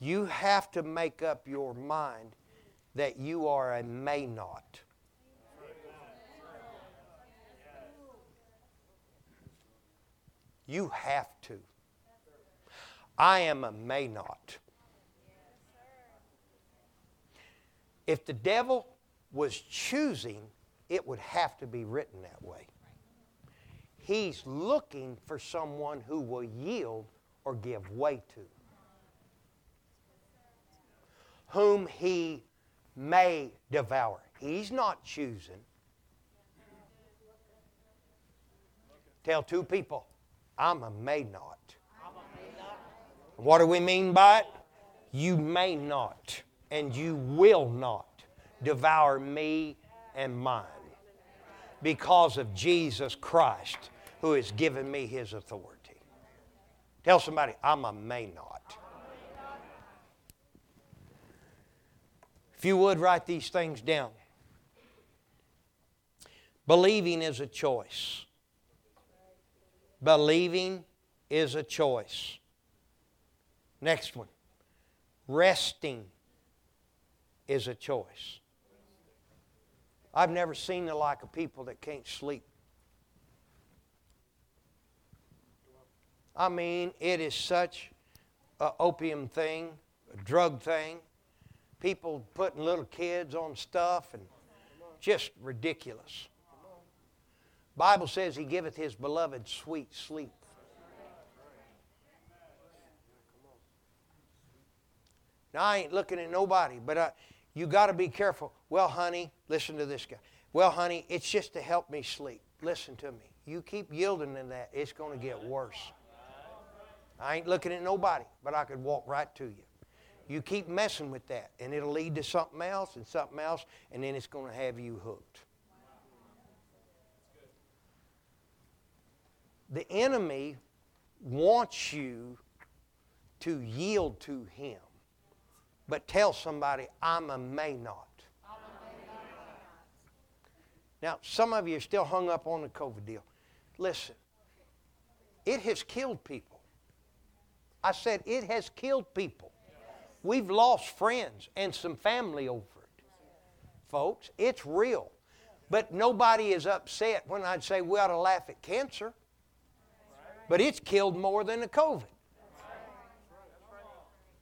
You have to make up your mind that you are a may not. You have to. I am a may not. If the devil was choosing, it would have to be written that way. He's looking for someone who will yield or give way to, whom he may devour. He's not choosing. Tell two people, I'm a may not. What do we mean by it? You may not and you will not devour me and mine because of Jesus Christ who has given me his authority. Tell somebody, I'm a may not. If you would write these things down. Believing is a choice. Believing is a choice. Next one. Resting is a choice. I've never seen the like of people that can't sleep. I mean, it is such a opium thing, a drug thing. People putting little kids on stuff and just ridiculous. Bible says he giveth his beloved sweet sleep. Now I ain't looking at nobody, but I, you got to be careful. Well, honey, listen to this guy. Well, honey, it's just to help me sleep. Listen to me. You keep yielding to that, it's going to get worse. I ain't looking at nobody, but I could walk right to you. You keep messing with that, and it'll lead to something else and something else, and then it's going to have you hooked. The enemy wants you to yield to him. But tell somebody, I'm a may not. Now, some of you are still hung up on the COVID deal. Listen, it has killed people. I said it has killed people. We've lost friends and some family over it. Folks, it's real. But nobody is upset when I'd say we ought to laugh at cancer. But it's killed more than the COVID.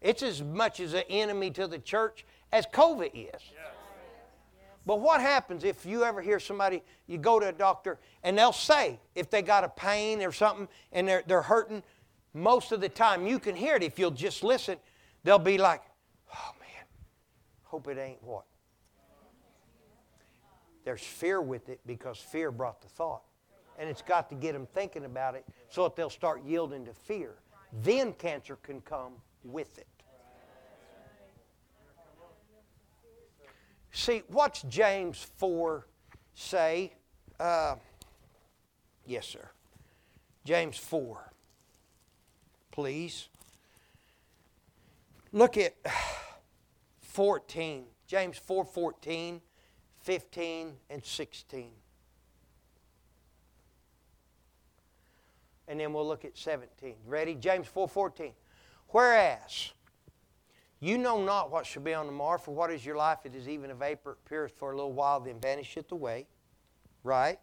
It's as much as an enemy to the church as COVID is. But what happens if you ever hear somebody, you go to a doctor, and they'll say if they got a pain or something and they're, they're hurting, most of the time you can hear it if you'll just listen. They'll be like, oh man, hope it ain't what? There's fear with it because fear brought the thought. And it's got to get them thinking about it so that they'll start yielding to fear. Then cancer can come with it. See, what's James 4 say? Uh, yes, sir. James 4, please. Look at 14 James 4 14, 15, and 16. And then we'll look at 17. Ready? James 4 14. Whereas you know not what shall be on the morrow, for what is your life? It is even a vapor, it appeareth for a little while, then vanisheth away. Right?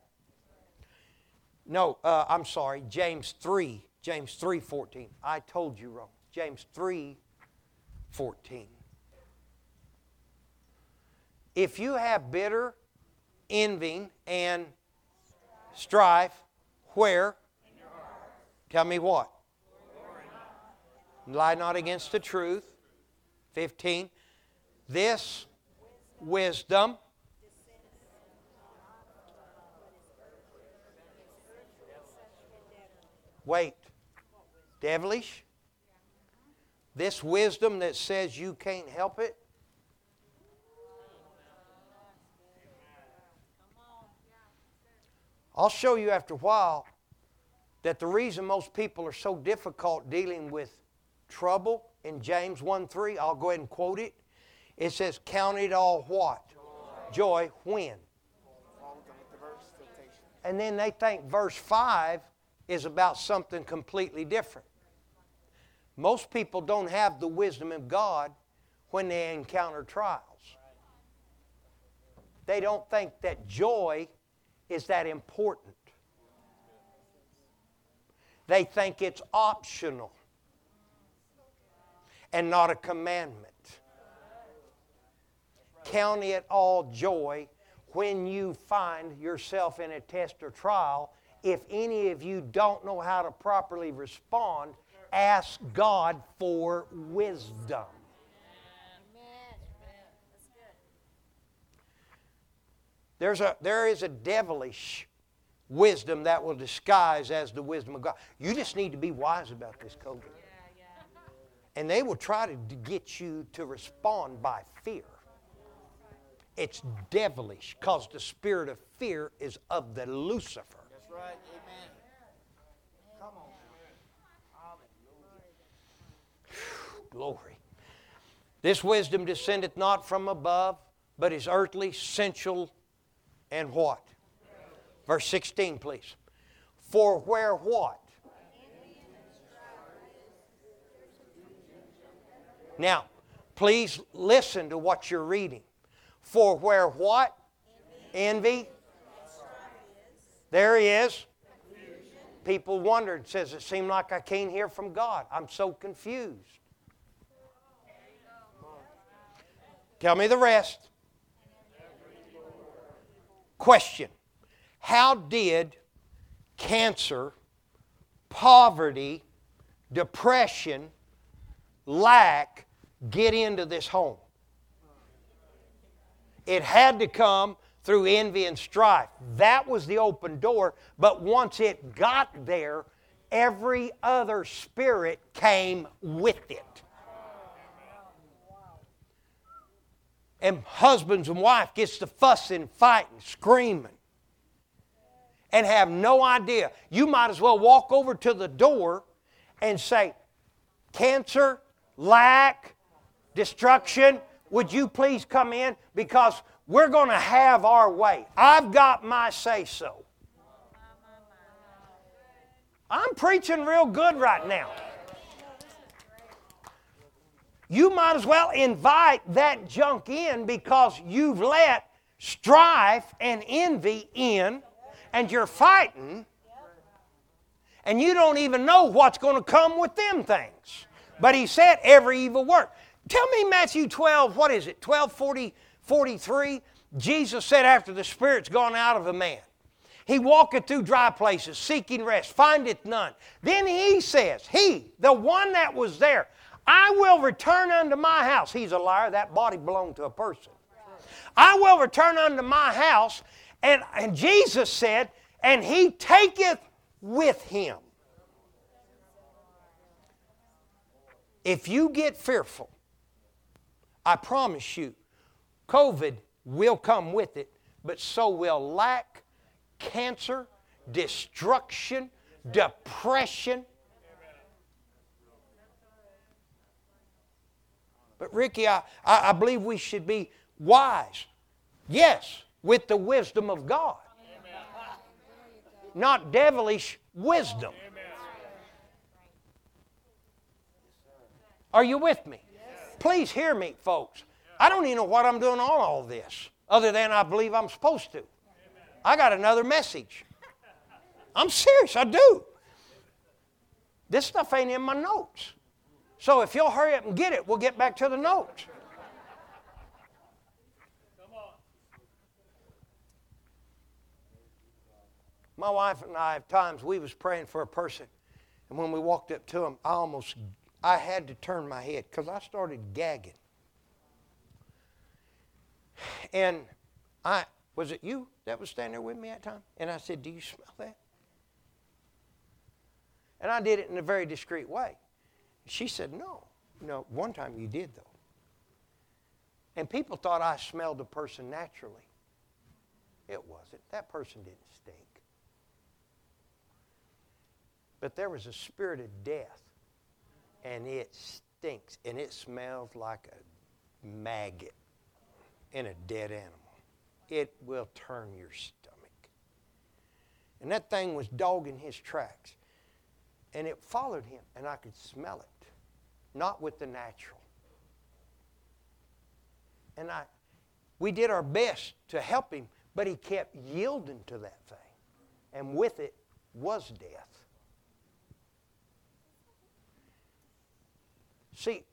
No, uh, I'm sorry, James 3, James 3 14. I told you wrong. James 3 14. If you have bitter envying and strife, where? Tell me what? Lie not against the truth. 15. This wisdom Wait. Devilish? This wisdom that says you can't help it? I'll show you after a while that the reason most people are so difficult dealing with trouble in James 1 3, I'll go ahead and quote it. It says, Count it all what? Joy, Joy when? And then they think verse 5 is about something completely different. Most people don't have the wisdom of God when they encounter trials. They don't think that joy is that important. They think it's optional and not a commandment. Count it all joy when you find yourself in a test or trial if any of you don't know how to properly respond, ask God for wisdom. There's a, there is a devilish wisdom that will disguise as the wisdom of God. You just need to be wise about this, COVID. And they will try to get you to respond by fear. It's devilish because the spirit of fear is of the Lucifer That's right. Amen. Come on. Hallelujah. Glory. This wisdom descendeth not from above, but is earthly, sensual, and what? Verse 16, please. For where what? Now, please listen to what you're reading. For where what? Envy, there he is. People wondered, says, it seemed like I can't hear from God. I'm so confused. Tell me the rest. Question How did cancer, poverty, depression, lack get into this home? It had to come through envy and strife. That was the open door, but once it got there, every other spirit came with it. And husbands and wife gets to fussing, fighting, screaming, and have no idea. You might as well walk over to the door and say, Cancer, lack, destruction, would you please come in? Because we're going to have our way. I've got my say so. I'm preaching real good right now. You might as well invite that junk in because you've let strife and envy in and you're fighting and you don't even know what's going to come with them things. But he said every evil work. Tell me Matthew 12, what is it? 1240 43, Jesus said, After the Spirit's gone out of a man, he walketh through dry places, seeking rest, findeth none. Then he says, He, the one that was there, I will return unto my house. He's a liar. That body belonged to a person. I will return unto my house. And, and Jesus said, And he taketh with him. If you get fearful, I promise you, COVID will come with it, but so will lack, cancer, destruction, depression. But Ricky, I, I believe we should be wise. Yes, with the wisdom of God. Not devilish wisdom. Are you with me? Please hear me, folks. I don't even know what I'm doing on all this, other than I believe I'm supposed to. I got another message. I'm serious, I do. This stuff ain't in my notes. So if you'll hurry up and get it, we'll get back to the notes. My wife and I, at times, we was praying for a person, and when we walked up to him, I almost, I had to turn my head because I started gagging. And I, was it you that was standing there with me at time? And I said, Do you smell that? And I did it in a very discreet way. She said, No. No, one time you did, though. And people thought I smelled the person naturally. It wasn't. That person didn't stink. But there was a spirit of death, and it stinks, and it smells like a maggot in a dead animal. It will turn your stomach. And that thing was dogging his tracks. And it followed him, and I could smell it, not with the natural. And I, we did our best to help him, but he kept yielding to that thing. And with it was death. See,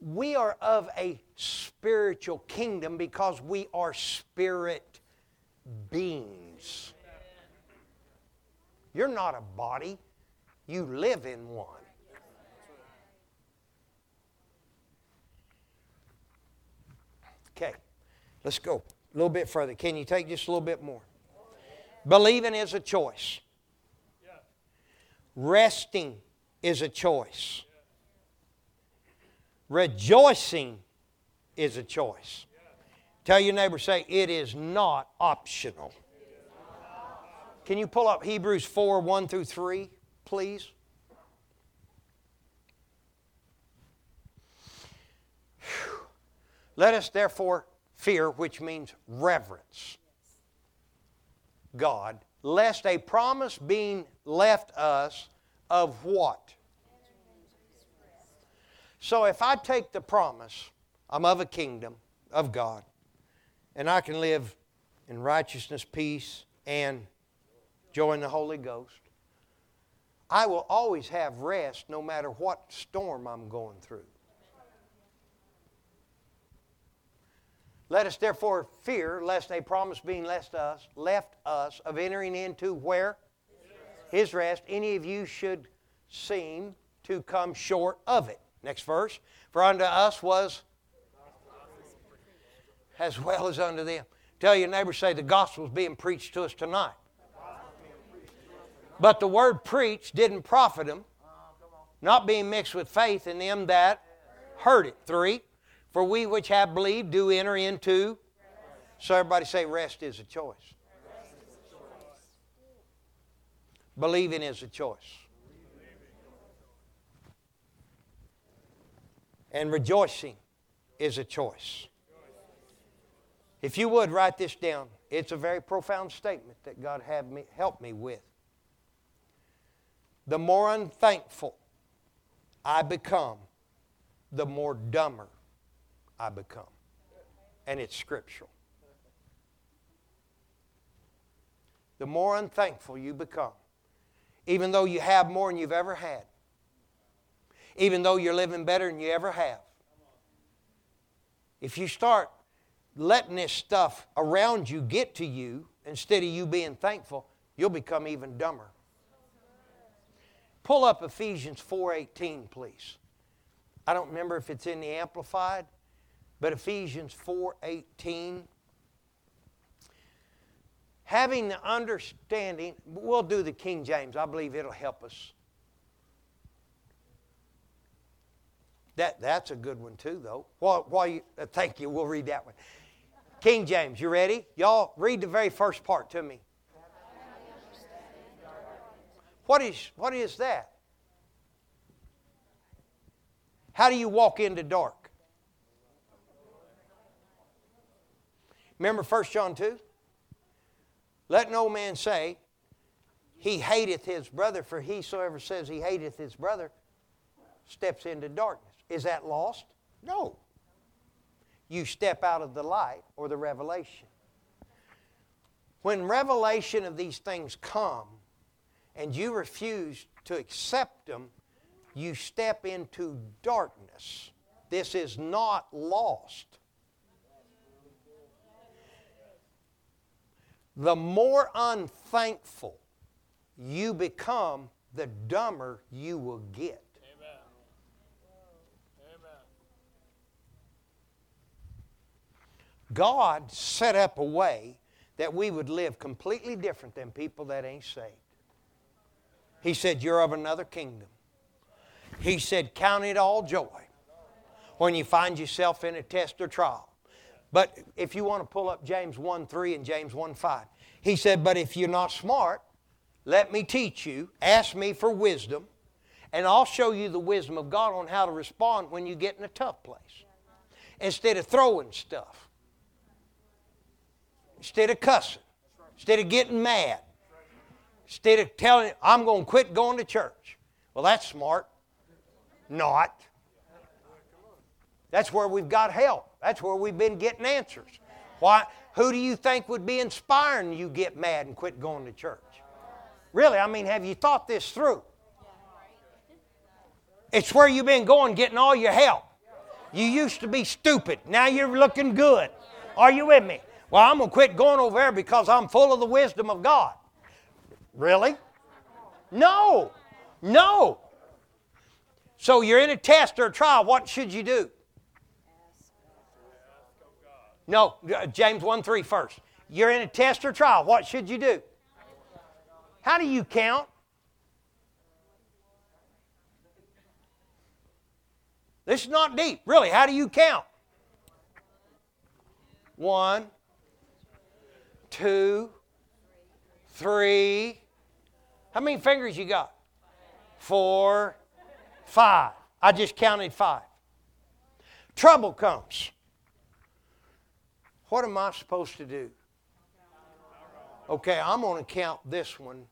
we are of a spiritual kingdom because we are spirit beings. You're not a body, you live in one. Okay, let's go a little bit further. Can you take just a little bit more? Believing is a choice, resting is a choice, rejoicing is a choice. Tell your neighbor, say, it is not optional. Can you pull up Hebrews 4 1 through 3? please? Let us therefore fear, which means reverence God, lest a promise being left us of what? So if I take the promise, I'm of a kingdom of God, and I can live in righteousness, peace, and joy in the Holy Ghost. I will always have rest no matter what storm I'm going through. Let us therefore fear lest a promise being left us, left us of entering into where? His rest. Any of you should seem to come short of it. Next verse. For unto us was as well as unto them. Tell your neighbor, say the gospel is being preached to us tonight. But the word preached didn't profit them, not being mixed with faith in them that heard it. Three, for we which have believed do enter into. So everybody say, rest is a choice. Believing is a choice. And rejoicing is a choice. If you would write this down, it's a very profound statement that God have me help me with the more unthankful I become, the more dumber I become. And it's scriptural. The more unthankful you become, even though you have more than you've ever had, even though you're living better than you ever have, if you start letting this stuff around you get to you instead of you being thankful, you'll become even dumber. Pull up Ephesians 4:18, please. I don't remember if it's in the amplified, but Ephesians 4:18 having the understanding, we'll do the King James. I believe it'll help us. That, that's a good one too, though. While, you, uh, thank you, we'll read that one. King James, you ready? Y'all read the very first part to me. What is, what is that? How do you walk into dark? Remember 1 John 2? Let no man say, he hateth his brother, for whosoever says he hateth his brother steps into darkness. Is that lost? No. You step out of the light or the revelation. When revelation of these things come and you refuse to accept them, you step into darkness. This is not lost. The more unthankful you become, the dumber you will get. Amen. Amen. God set up a way that we would live completely different than people that ain't saved. He said, You're of another kingdom. He said, Count it all joy when you find yourself in a test or trial. But if you want to pull up James 1 3 and James 1 5, he said, But if you're not smart, let me teach you, ask me for wisdom, and I'll show you the wisdom of God on how to respond when you get in a tough place. Instead of throwing stuff, instead of cussing, instead of getting mad, instead of telling, I'm going to quit going to church. Well, that's smart. Not. That's where we've got help. That's where we've been getting answers. Why? Who do you think would be inspiring you get mad and quit going to church? Really, I mean, have you thought this through? It's where you've been going getting all your help. You used to be stupid. Now you're looking good. Are you with me? Well, I'm going to quit going over there because I'm full of the wisdom of God. Really? No. No. So you're in a test or a trial. What should you do? No, James 1 3 first. You're in a test or trial. What should you do? How do you count? This is not deep. Really, how do you count? One, two, three. How many fingers you got? Four, five. I just counted five. Trouble comes. What am I supposed to do? Okay, I'm going to count this one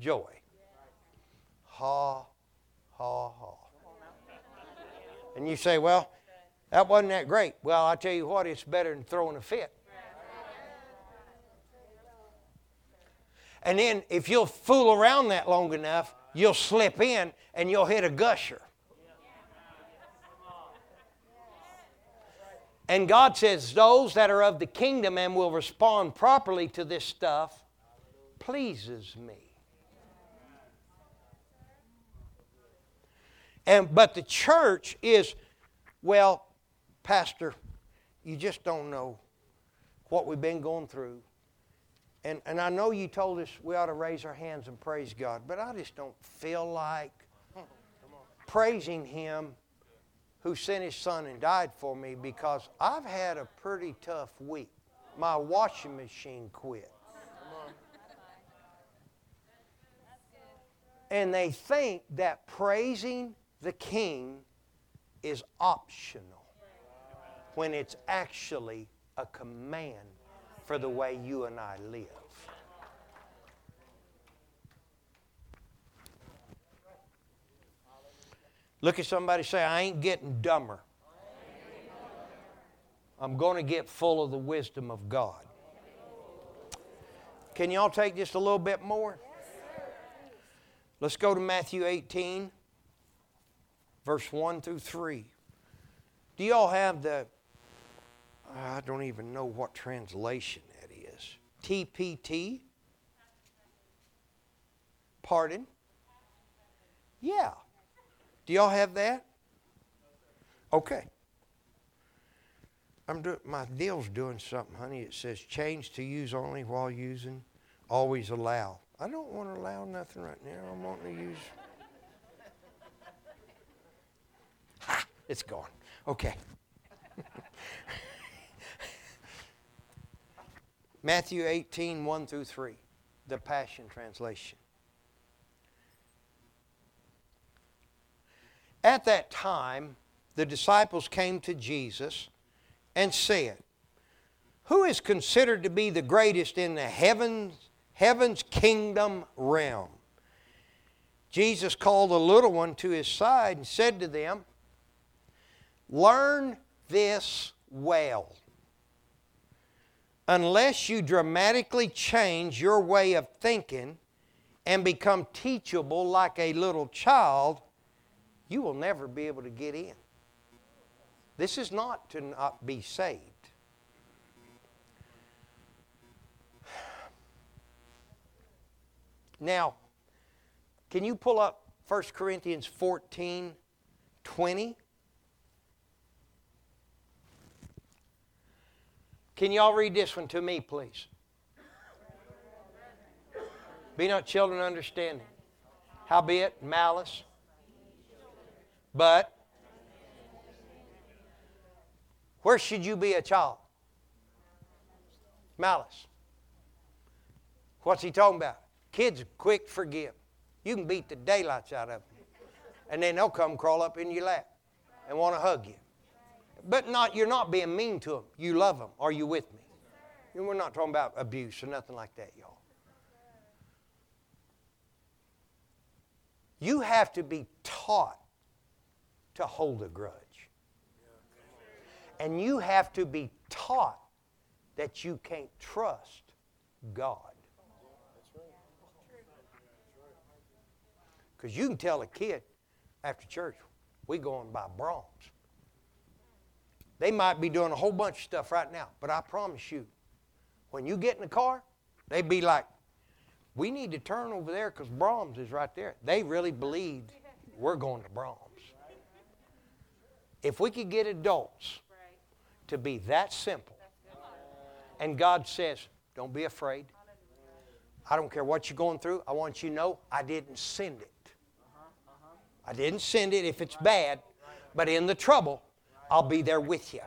joy. Ha, ha, ha. And you say, well, that wasn't that great. Well, I tell you what, it's better than throwing a fit. And then if you'll fool around that long enough, you'll slip in and you'll hit a gusher. And God says, those that are of the kingdom and will respond properly to this stuff pleases me. And but the church is, well, Pastor, you just don't know what we've been going through. And, and I know you told us we ought to raise our hands and praise God, but I just don't feel like praising Him who sent His Son and died for me because I've had a pretty tough week. My washing machine quit. And they think that praising the king is optional when it's actually a command for the way you and I live. Look at somebody say, I ain't getting dumber. I'm going to get full of the wisdom of God. Can y'all take just a little bit more? Let's go to Matthew 18 verse 1 through 3. Do y'all have the, I don't even know what translation that is. TPT? Pardon? Yeah. Do y'all have that? Okay. I'm doing my deal's doing something, honey. It says change to use only while using, always allow. I don't want to allow nothing right now. I'm wanting to use It's gone. Okay. Matthew 18, 1 through 3, the Passion Translation. At that time, the disciples came to Jesus and said, Who is considered to be the greatest in the heavens, heaven's kingdom realm? Jesus called the little one to his side and said to them, Learn this well. Unless you dramatically change your way of thinking and become teachable like a little child, you will never be able to get in. This is not to not be saved. Now, can you pull up 1 Corinthians 14 20? Can y'all read this one to me, please? Be not children understanding. Howbeit, malice. But, where should you be a child? Malice. What's he talking about? Kids quick forgive. You can beat the daylights out of them. And then they'll come crawl up in your lap and want to hug you. But not you're not being mean to them. You love them. Are you with me? And we're not talking about abuse or nothing like that, y'all. You have to be taught to hold a grudge. And you have to be taught that you can't trust God. Because you can tell a kid after church, we going by Braum's. They might be doing a whole bunch of stuff right now, but I promise you, when you get in the car, they'd be like, we need to turn over there because Braum's is right there. They really believe we're going to Braum's. If we could get adults to be that simple, and God says, don't be afraid. I don't care what you're going through. I want you to know I didn't send it. I didn't send it if it's bad, but in the trouble, I'll be there with you.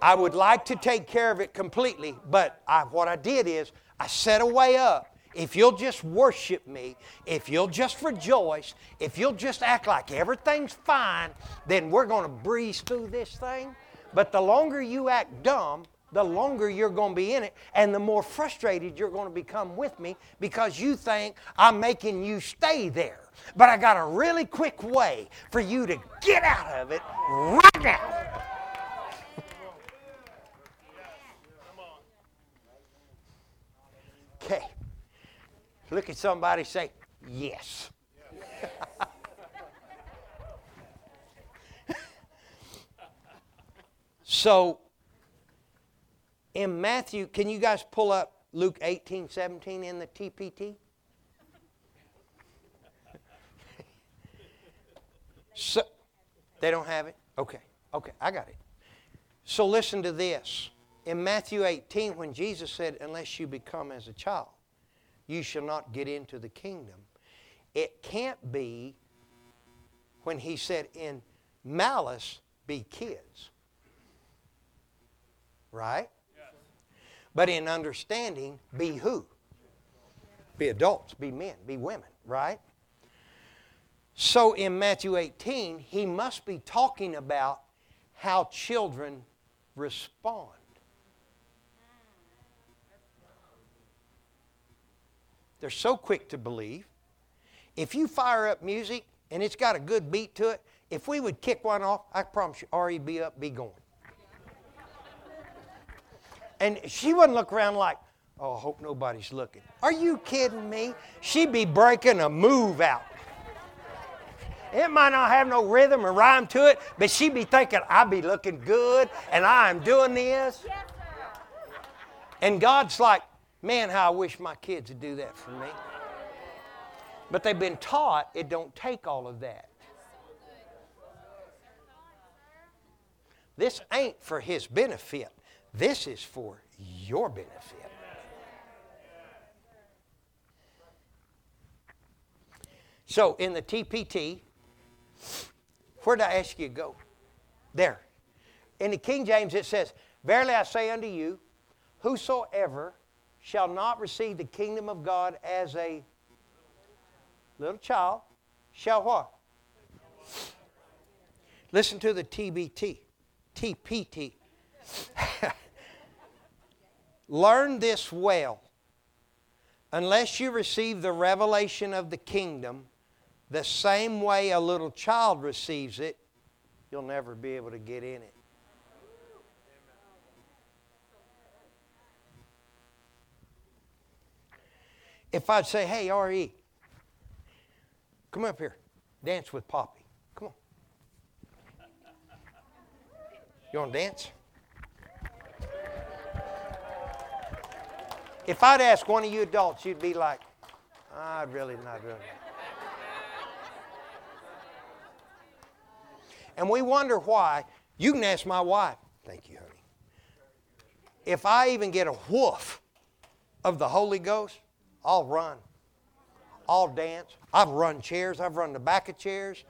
I would like to take care of it completely, but I, what I did is I set a way up. If you'll just worship me, if you'll just rejoice, if you'll just act like everything's fine, then we're going to breeze through this thing. But the longer you act dumb, the longer you're going to be in it, and the more frustrated you're going to become with me because you think I'm making you stay there. But I got a really quick way for you to get out of it right now. Okay. Look at somebody say, Yes. so, in Matthew, can you guys pull up Luke 18 17 in the TPT? So, they don't have it? Okay, okay, I got it. So, listen to this in Matthew 18, when Jesus said, Unless you become as a child, you shall not get into the kingdom, it can't be when he said, In malice, be kids. Right? But in understanding, be who? Be adults, be men, be women, right? So in Matthew 18, he must be talking about how children respond. They're so quick to believe. If you fire up music and it's got a good beat to it, if we would kick one off, I promise you, Ari be up, be going. And she wouldn't look around like, oh, I hope nobody's looking. Are you kidding me? She'd be breaking a move out. It might not have no rhythm or rhyme to it, but she'd be thinking, I be looking good and I'm doing this. And God's like, Man, how I wish my kids would do that for me. But they've been taught it don't take all of that. This ain't for his benefit. This is for your benefit. So in the TPT, where did I ask you to go? There. In the King James it says, Verily I say unto you, whosoever shall not receive the kingdom of God as a little child, shall what? Listen to the TBT, TPT. Learn this well. Unless you receive the revelation of the kingdom the same way a little child receives it, you'll never be able to get in it. If I'd say, hey, R.E., come up here, dance with Poppy. Come on. You want to dance? If I'd ask one of you adults, you'd be like, I'd really not really. And we wonder why. You can ask my wife. Thank you, honey. If I even get a whoof of the Holy Ghost, I'll run. I'll dance. I've run chairs. I've run the back of chairs.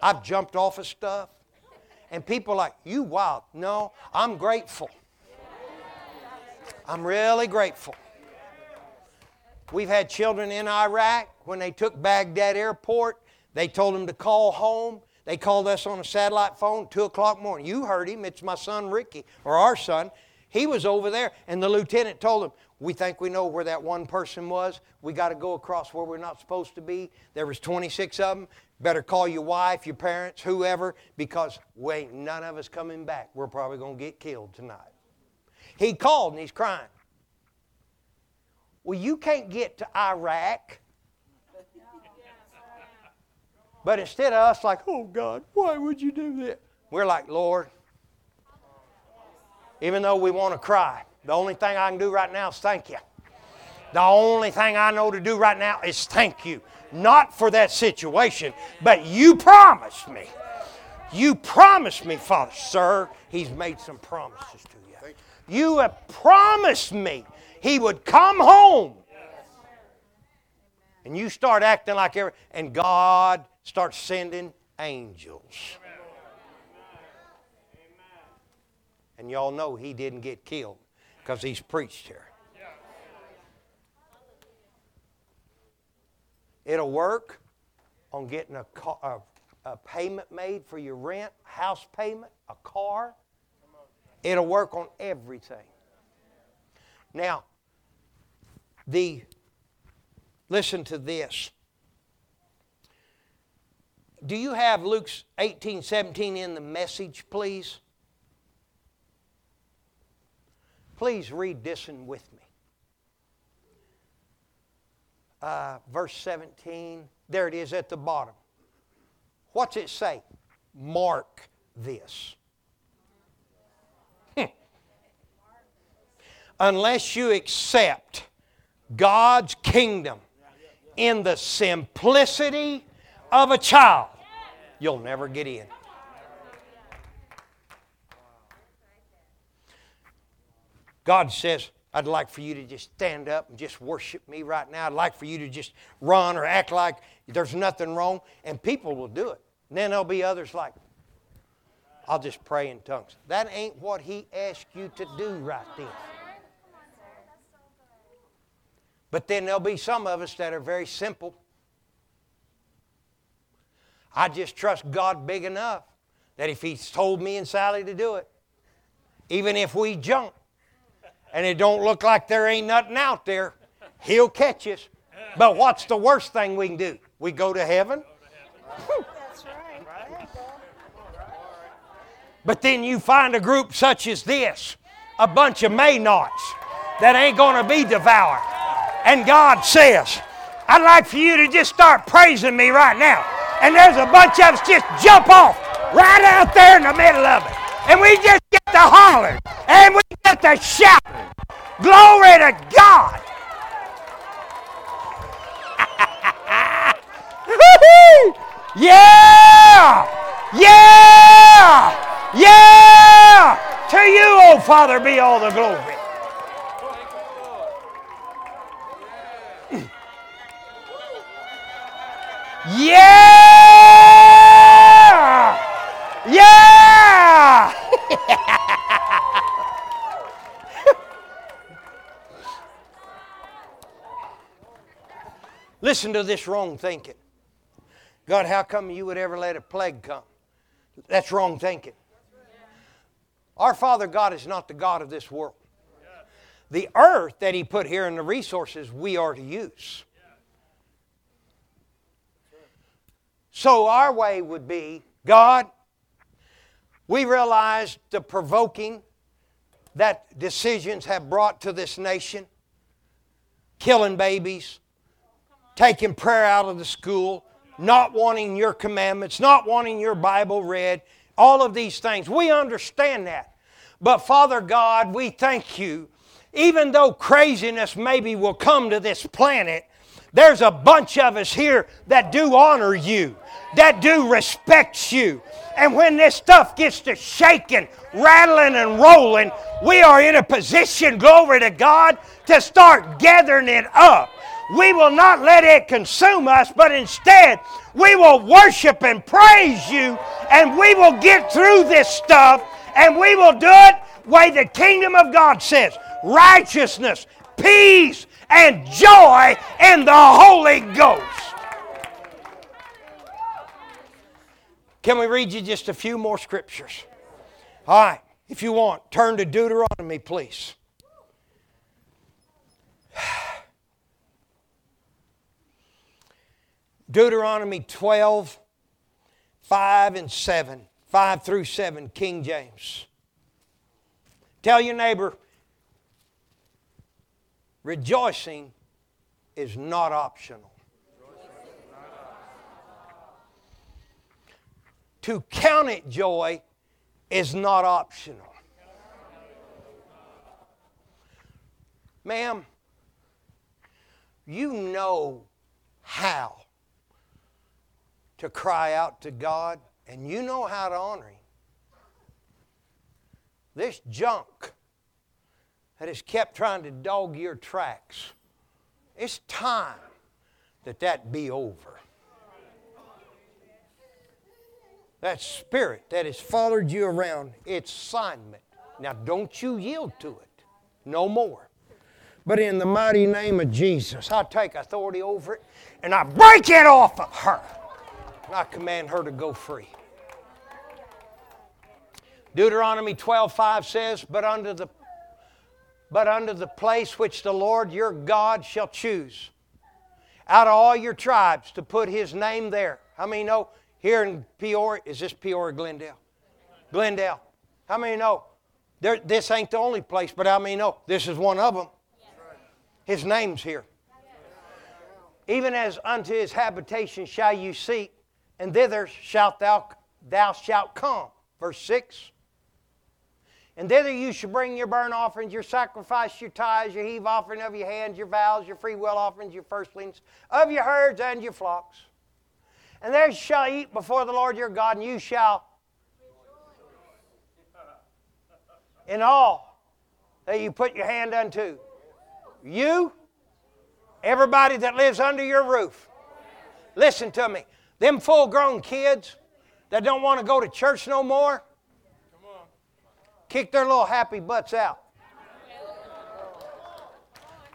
I've jumped off of stuff. And people are like, you wild. No, I'm grateful. I'm really grateful. We've had children in Iraq. When they took Baghdad Airport, they told them to call home. They called us on a satellite phone, 2 o'clock morning. You heard him. It's my son Ricky, or our son. He was over there, and the lieutenant told him, We think we know where that one person was. We got to go across where we're not supposed to be. There was 26 of them. Better call your wife, your parents, whoever, because we ain't none of us coming back. We're probably going to get killed tonight. He called and he's crying. Well, you can't get to Iraq. But instead of us like, oh God, why would you do that? We're like, Lord, even though we want to cry, the only thing I can do right now is thank you. The only thing I know to do right now is thank you. Not for that situation, but you promised me. You promised me, Father. Sir, He's made some promises to you. You have promised me He would come home. And you start acting like every, and God starts sending angels. And y'all know he didn't get killed because he's preached here. It'll work on getting a, car, a, a, payment made for your rent, house payment, a car. It'll work on everything. Now, the listen to this. Do you have Luke's 18, 17 in the message, please? Please read this one with me. Uh, verse 17, there it is at the bottom. What's it say? Mark this. Unless you accept God's kingdom in the simplicity of a child, you'll never get in. God says, I'd like for you to just stand up and just worship me right now. I'd like for you to just run or act like there's nothing wrong. And people will do it. And then there'll be others like, I'll just pray in tongues. That ain't what He asked you to do right then. But then there'll be some of us that are very simple. I just trust God big enough that if He's told me and Sally to do it, even if we jump, and it don't look like there ain't nothing out there, He'll catch us. But what's the worst thing we can do? We go to heaven? That's right. But then you find a group such as this, a bunch of Maynots that ain't going to be devoured. And God says, I'd like for you to just start praising me right now. And there's a bunch of us just jump off right out there in the middle of it. And we just get to holler. And we get to shout. Glory to God. yeah! Yeah! Yeah! To you, oh Father, be all the glory. Yeah! Yeah! Listen to this wrong thinking. God, how come you would ever let a plague come? That's wrong thinking. Our Father God is not the God of this world. the earth that He put here and the resources we are to use. So our way would be God, we realize the provoking that decisions have brought to this nation killing babies, taking prayer out of the school, not wanting your commandments, not wanting your Bible read, all of these things. We understand that. But Father God, we thank you. Even though craziness maybe will come to this planet, there's a bunch of us here that do honor you, that do respect you. And when this stuff gets to shaking, rattling, and rolling, we are in a position, glory to God, to start gathering it up. We will not let it consume us, but instead, we will worship and praise you, and we will get through this stuff, and we will do it way the kingdom of God says righteousness, peace, and joy in the Holy Ghost. Can we read you just a few more scriptures? All right, if you want, turn to Deuteronomy, please. Deuteronomy 12, 5 and 7. 5 through 7, King James. Tell your neighbor, rejoicing is not optional. To count it joy is not optional. Ma'am, you know how to cry out to God, and you know how to honor Him. This junk that has kept trying to dog your tracks, it's time that that be over. That spirit that has followed you around, its assignment. Now, don't you yield to it no more. But in the mighty name of Jesus, I take authority over it and I break it off of her. I command her to go free. Deuteronomy 12:5 says, "But under the but unto the place which the Lord your God shall choose out of all your tribes to put his name there." How many know here in Peoria, is this Peoria Glendale? Glendale. How many know there, this ain't the only place, but how many know this is one of them? His name's here. Even as unto his habitation shall you seek, and thither shalt thou, thou shalt come. Verse 6. And thither you shall bring your burnt offerings, your sacrifice, your tithes, your heave offering of your hands, your vows, your free will offerings, your firstlings of your herds and your flocks. And there you shall eat before the Lord your God, and you shall in all that you put your hand unto. You, everybody that lives under your roof. Listen to me. Them full grown kids that don't want to go to church no more, kick their little happy butts out.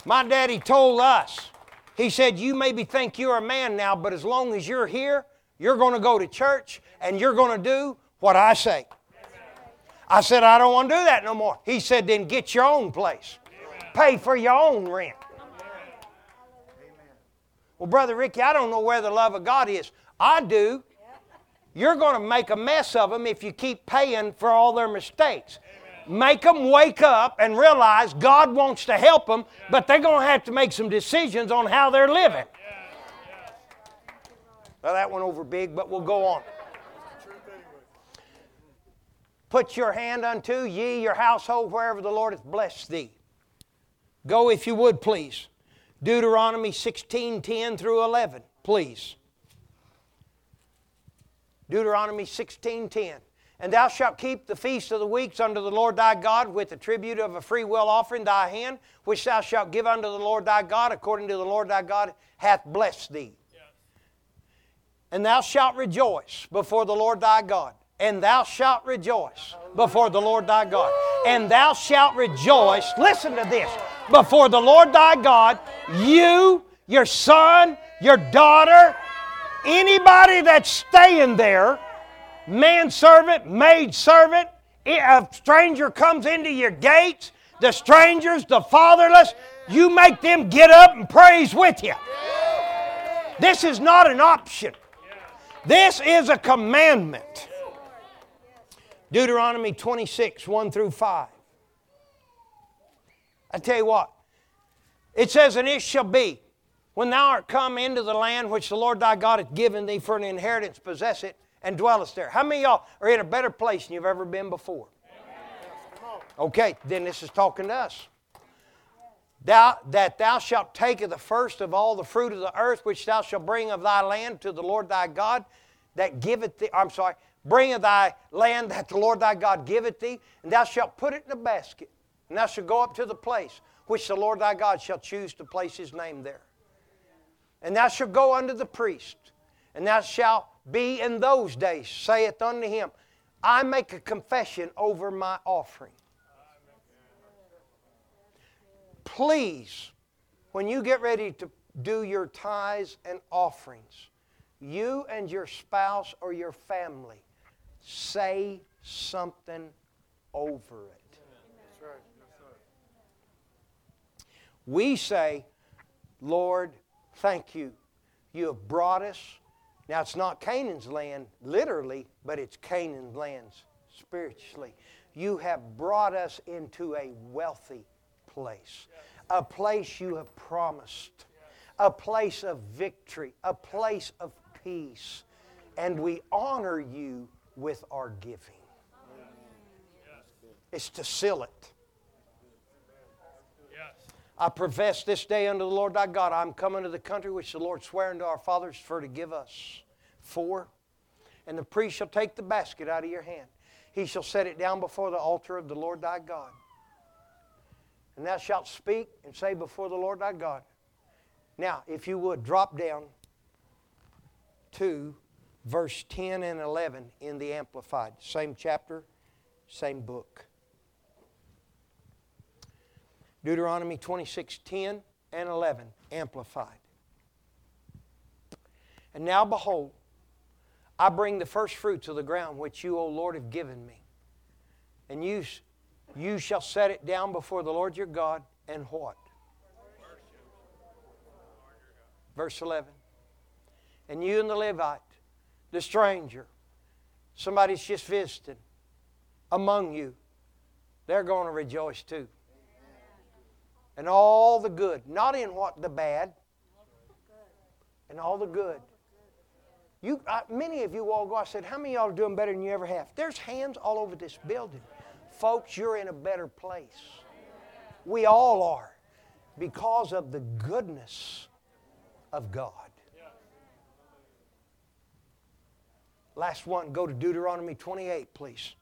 My daddy told us, he said, You maybe think you're a man now, but as long as you're here, you're going to go to church and you're going to do what I say. I said, I don't want to do that no more. He said, Then get your own place, pay for your own rent. Well, Brother Ricky, I don't know where the love of God is. I do. You're going to make a mess of them if you keep paying for all their mistakes. Make them wake up and realize God wants to help them, but they're going to have to make some decisions on how they're living. Well, that went over big, but we'll go on. Put your hand unto ye, your household, wherever the Lord hath blessed thee. Go, if you would, please. Deuteronomy 16 10 through 11, please. Deuteronomy 16:10. And thou shalt keep the feast of the weeks unto the Lord thy God with the tribute of a freewill offering thy hand, which thou shalt give unto the Lord thy God, according to the Lord thy God hath blessed thee. And thou shalt rejoice before the Lord thy God. And thou shalt rejoice before the Lord thy God. And thou shalt rejoice, listen to this, before the Lord thy God, you, your son, your daughter, Anybody that's staying there, manservant, maid servant, a stranger comes into your gates, the strangers, the fatherless. You make them get up and praise with you. This is not an option. This is a commandment. Deuteronomy 26, 1 through 5. I tell you what, it says, And it shall be, when thou art come into the land which the Lord thy God hath given thee for an inheritance, possess it, and dwellest there. How many y'all are in a better place than you've ever been before? Okay, then this is talking to us. Thou, that thou shalt take of the first of all the fruit of the earth which thou shalt bring of thy land to the Lord thy God that giveth thee, I'm sorry, bring of thy land that the Lord thy God giveth thee, and thou shalt put it in a basket, and thou shalt go up to the place which the Lord thy God shall choose to place his name there. And thou shalt go unto the priest, and thou shalt be in those days, saith unto him, I make a confession over my offering. Please, when you get ready to do your tithes and offerings, you and your spouse or your family say something over it. We say, Lord, thank you. You have brought us. Now, it's not Canaan's land literally, but it's Canaan's lands spiritually. You have brought us into a wealthy place, a place you have promised, a place of victory, a place of peace. And we honor you with our giving. It's to seal it. I profess this day unto the Lord thy God, I'm coming to the country which the Lord sware unto our fathers for to give us. Four. And the priest shall take the basket out of your hand. He shall set it down before the altar of the Lord thy God. And thou shalt speak and say before the Lord thy God. Now, if you would, drop down to verse 10 and 11 in the Amplified. Same chapter, same book. Deuteronomy 26 10 and 11, Amplified. And now behold, I bring the first fruits of the ground which you, O Lord, have given me. And you, you shall set it down before the Lord your God, and what? Verse 11. And you and the Levite, the stranger, somebody's just visiting among you, they're going to rejoice too. And all the good, not in what the bad, and all the good. You, uh, many of you all go. I said, "How many of y'all are doing better than you ever have?" There's hands all over this building, folks. You're in a better place. We all are, because of the goodness of God. Last one, go to Deuteronomy 28, please.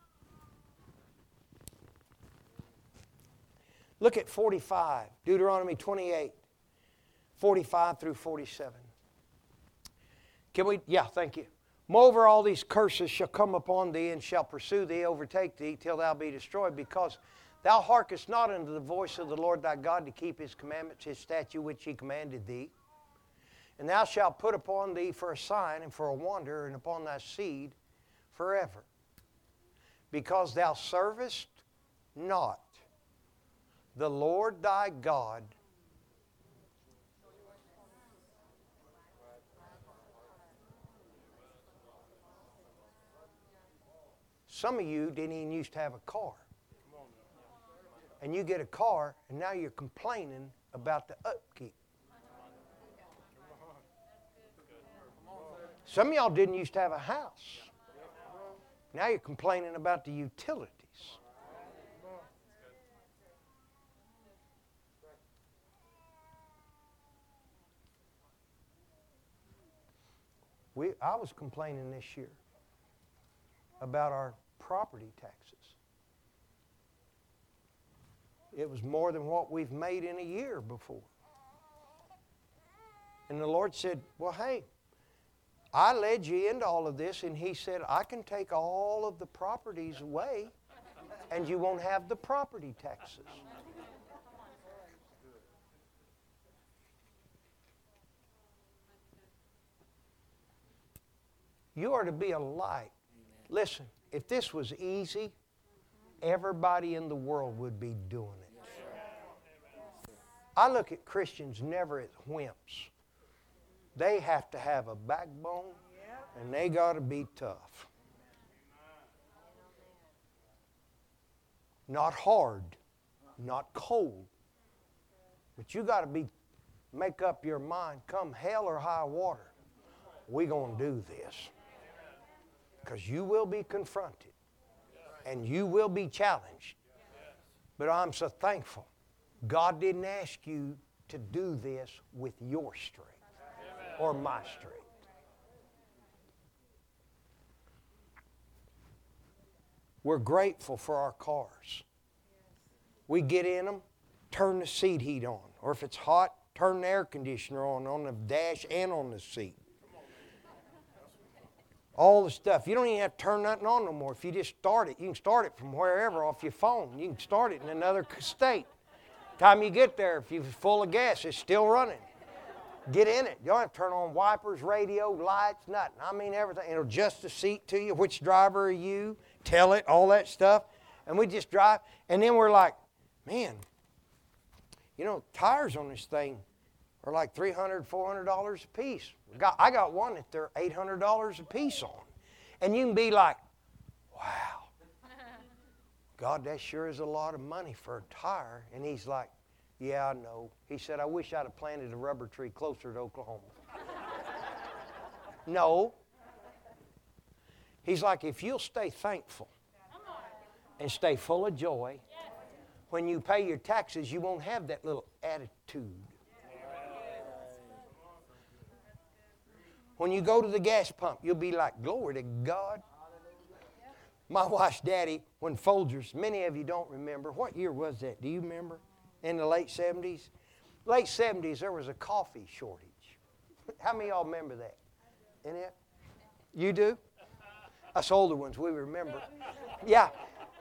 Look at 45, Deuteronomy 28, 45 through 47. Can we? Yeah, thank you. Moreover, all these curses shall come upon thee and shall pursue thee, overtake thee, till thou be destroyed, because thou hearkest not unto the voice of the Lord thy God to keep his commandments, his statute which he commanded thee. And thou shalt put upon thee for a sign and for a wonder, and upon thy seed forever. Because thou servest not the Lord thy God. Some of you didn't even used to have a car. And you get a car, and now you're complaining about the upkeep. Some of y'all didn't used to have a house. Now you're complaining about the utilities. We, I was complaining this year about our property taxes. It was more than what we've made in a year before. And the Lord said, Well, hey, I led you into all of this, and He said, I can take all of the properties away, and you won't have the property taxes. You are to be a light. Listen, if this was easy, everybody in the world would be doing it. I look at Christians never as wimps. They have to have a backbone and they got to be tough. Not hard, not cold. But you got to be make up your mind come hell or high water. We're going to do this. Because you will be confronted and you will be challenged. But I'm so thankful. God didn't ask you to do this with your strength or my strength. We're grateful for our cars. We get in them, turn the seat heat on. Or if it's hot, turn the air conditioner on on the dash and on the seat. All the stuff. You don't even have to turn nothing on no more. If you just start it, you can start it from wherever off your phone. You can start it in another state. Time you get there, if you're full of gas, it's still running. Get in it. You don't have to turn on wipers, radio, lights, nothing. I mean everything. It'll adjust the seat to you. Which driver are you? Tell it, all that stuff. And we just drive. And then we're like, man, you know, tires on this thing are like $300, $400 a piece. I got one that they're $800 a piece on. And you can be like, wow, God, that sure is a lot of money for a tire. And he's like, yeah, I know. He said, I wish I'd have planted a rubber tree closer to Oklahoma. no. He's like, if you'll stay thankful and stay full of joy, when you pay your taxes, you won't have that little attitude. When you go to the gas pump, you'll be like, Glory to God. My wife's daddy, when Folgers, many of you don't remember, what year was that? Do you remember? In the late 70s? Late 70s, there was a coffee shortage. How many of y'all remember that? In it? You do? Us older ones, we remember. Yeah.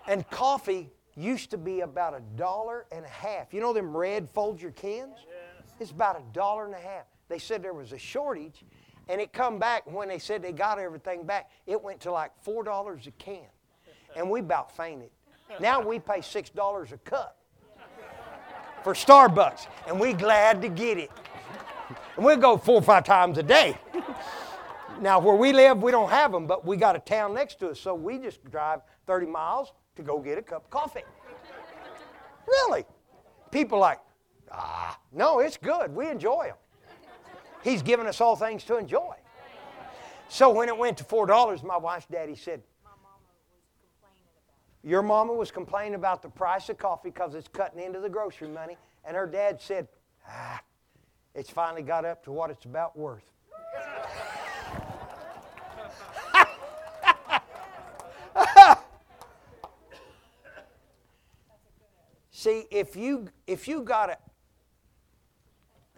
And coffee used to be about a dollar and a half. You know them red Folger cans? It's about a dollar and a half. They said there was a shortage, and it come back when they said they got everything back, it went to like four dollars a can. And we about fainted. Now we pay six dollars a cup for Starbucks, and we glad to get it. And we'll go four or five times a day. now where we live, we don't have them, but we got a town next to us, so we just drive 30 miles to go get a cup of coffee. really? People like, ah, no, it's good. We enjoy them. He's given us all things to enjoy. So when it went to $4, my wife's daddy said, your mama was complaining about the price of coffee because it's cutting into the grocery money. And her dad said, ah, it's finally got up to what it's about worth. See, if you if you got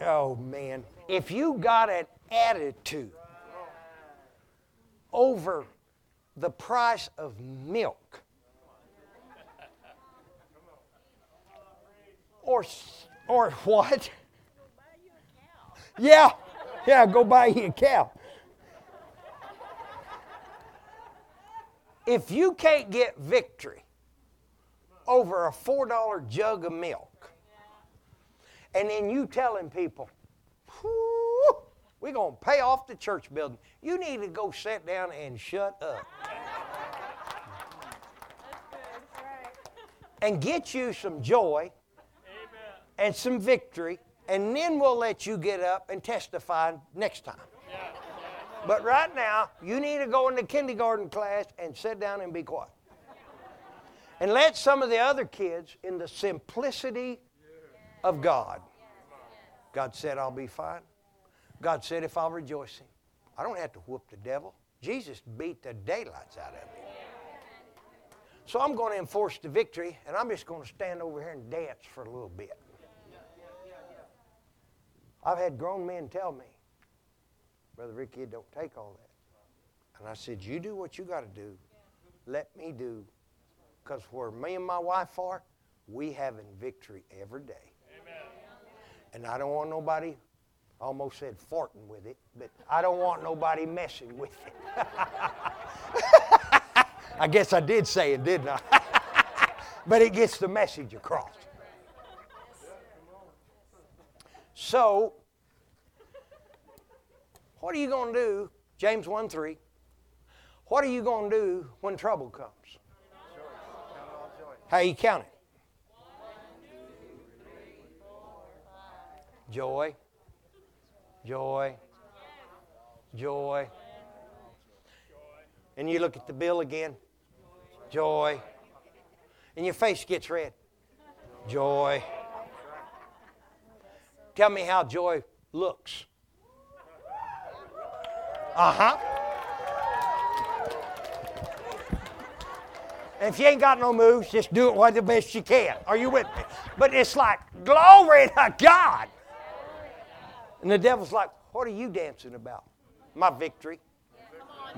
oh man, if you got an attitude over the price of milk or or what? Yeah, yeah, go buy you a cow. If you can't get victory over a $4 jug of milk. And then you telling people, we're going to pay off the church building. You need to go sit down and shut up. and get you some joy and some victory, and then we'll let you get up and testify next time. But right now, you need to go into kindergarten class and sit down and be quiet. And let some of the other kids in the simplicity of God. God said, I'll be fine. God said, if I'll rejoice him, I don't have to whoop the devil. Jesus beat the daylights out of me. So I'm going to enforce the victory, and I'm just going to stand over here and dance for a little bit. I've had grown men tell me, Brother Ricky, don't take all that. And I said, You do what you got to do. Let me do because where me and my wife are, we having victory every day. And I don't want nobody, I almost said farting with it, but I don't want nobody messing with it. I guess I did say it, didn't I? but it gets the message across. So, what are you going to do? James 1 3. What are you going to do when trouble comes? How you count it? Joy, joy, joy. And you look at the bill again. Joy. And your face gets red. Joy. Tell me how joy looks. Uh huh. And if you ain't got no moves, just do it the best you can. Are you with me? But it's like, glory to God. And the devil's like, what are you dancing about? My victory.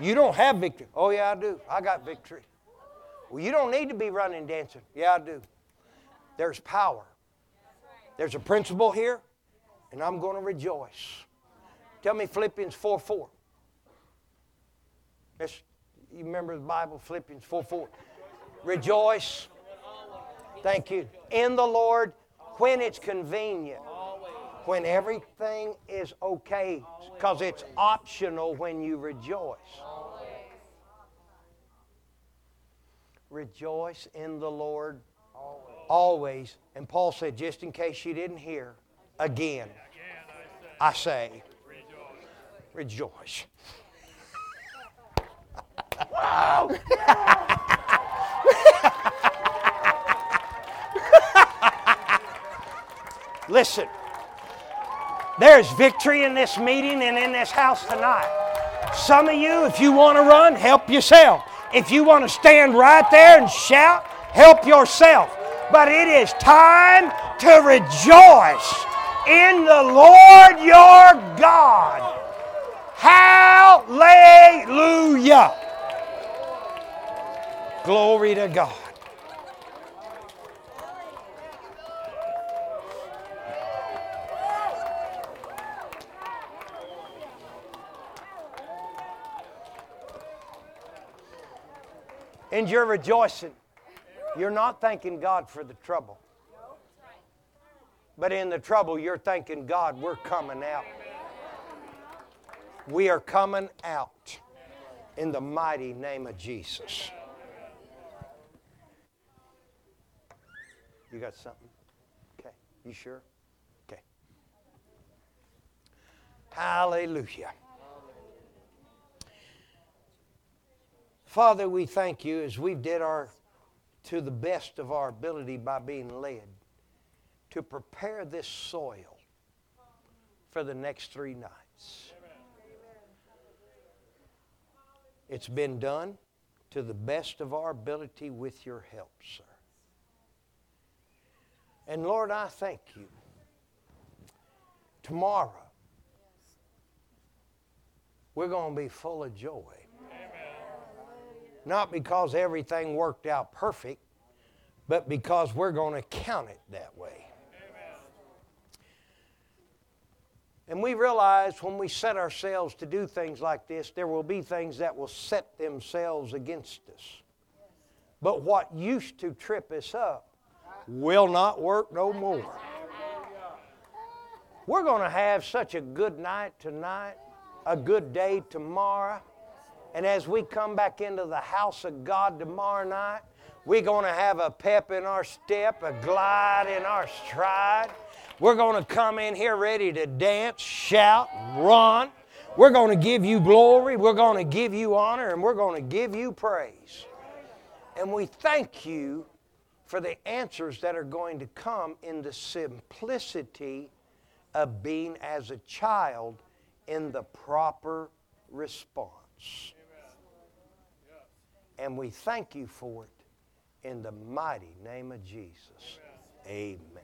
You don't have victory. Oh, yeah, I do. I got victory. Well, you don't need to be running dancing. Yeah, I do. There's power. There's a principle here, and I'm going to rejoice. Tell me Philippians 4 4. That's, you remember the Bible, Philippians 4 4. Rejoice. Thank you. In the Lord when it's convenient. When everything is okay. Because it's optional when you rejoice. Rejoice in the Lord always. And Paul said, just in case you didn't hear, again, I say, rejoice. wow! Listen, there's victory in this meeting and in this house tonight. Some of you, if you want to run, help yourself. If you want to stand right there and shout, help yourself. But it is time to rejoice in the Lord your God. Hallelujah. Glory to God. And you're rejoicing. You're not thanking God for the trouble. But in the trouble, you're thanking God, we're coming out. We are coming out in the mighty name of Jesus. You got something? Okay. You sure? Okay. Hallelujah. Father, we thank you as we did our to the best of our ability by being led to prepare this soil for the next three nights. It's been done to the best of our ability with your help, sir. And Lord, I thank you. Tomorrow, we're going to be full of joy. Not because everything worked out perfect, but because we're going to count it that way. And we realize when we set ourselves to do things like this, there will be things that will set themselves against us. But what used to trip us up will not work no more. We're going to have such a good night tonight, a good day tomorrow. And as we come back into the house of God tomorrow night, we're going to have a pep in our step, a glide in our stride. We're going to come in here ready to dance, shout, run. We're going to give you glory, we're going to give you honor, and we're going to give you praise. And we thank you for the answers that are going to come in the simplicity of being as a child in the proper response. And we thank you for it in the mighty name of Jesus. Amen.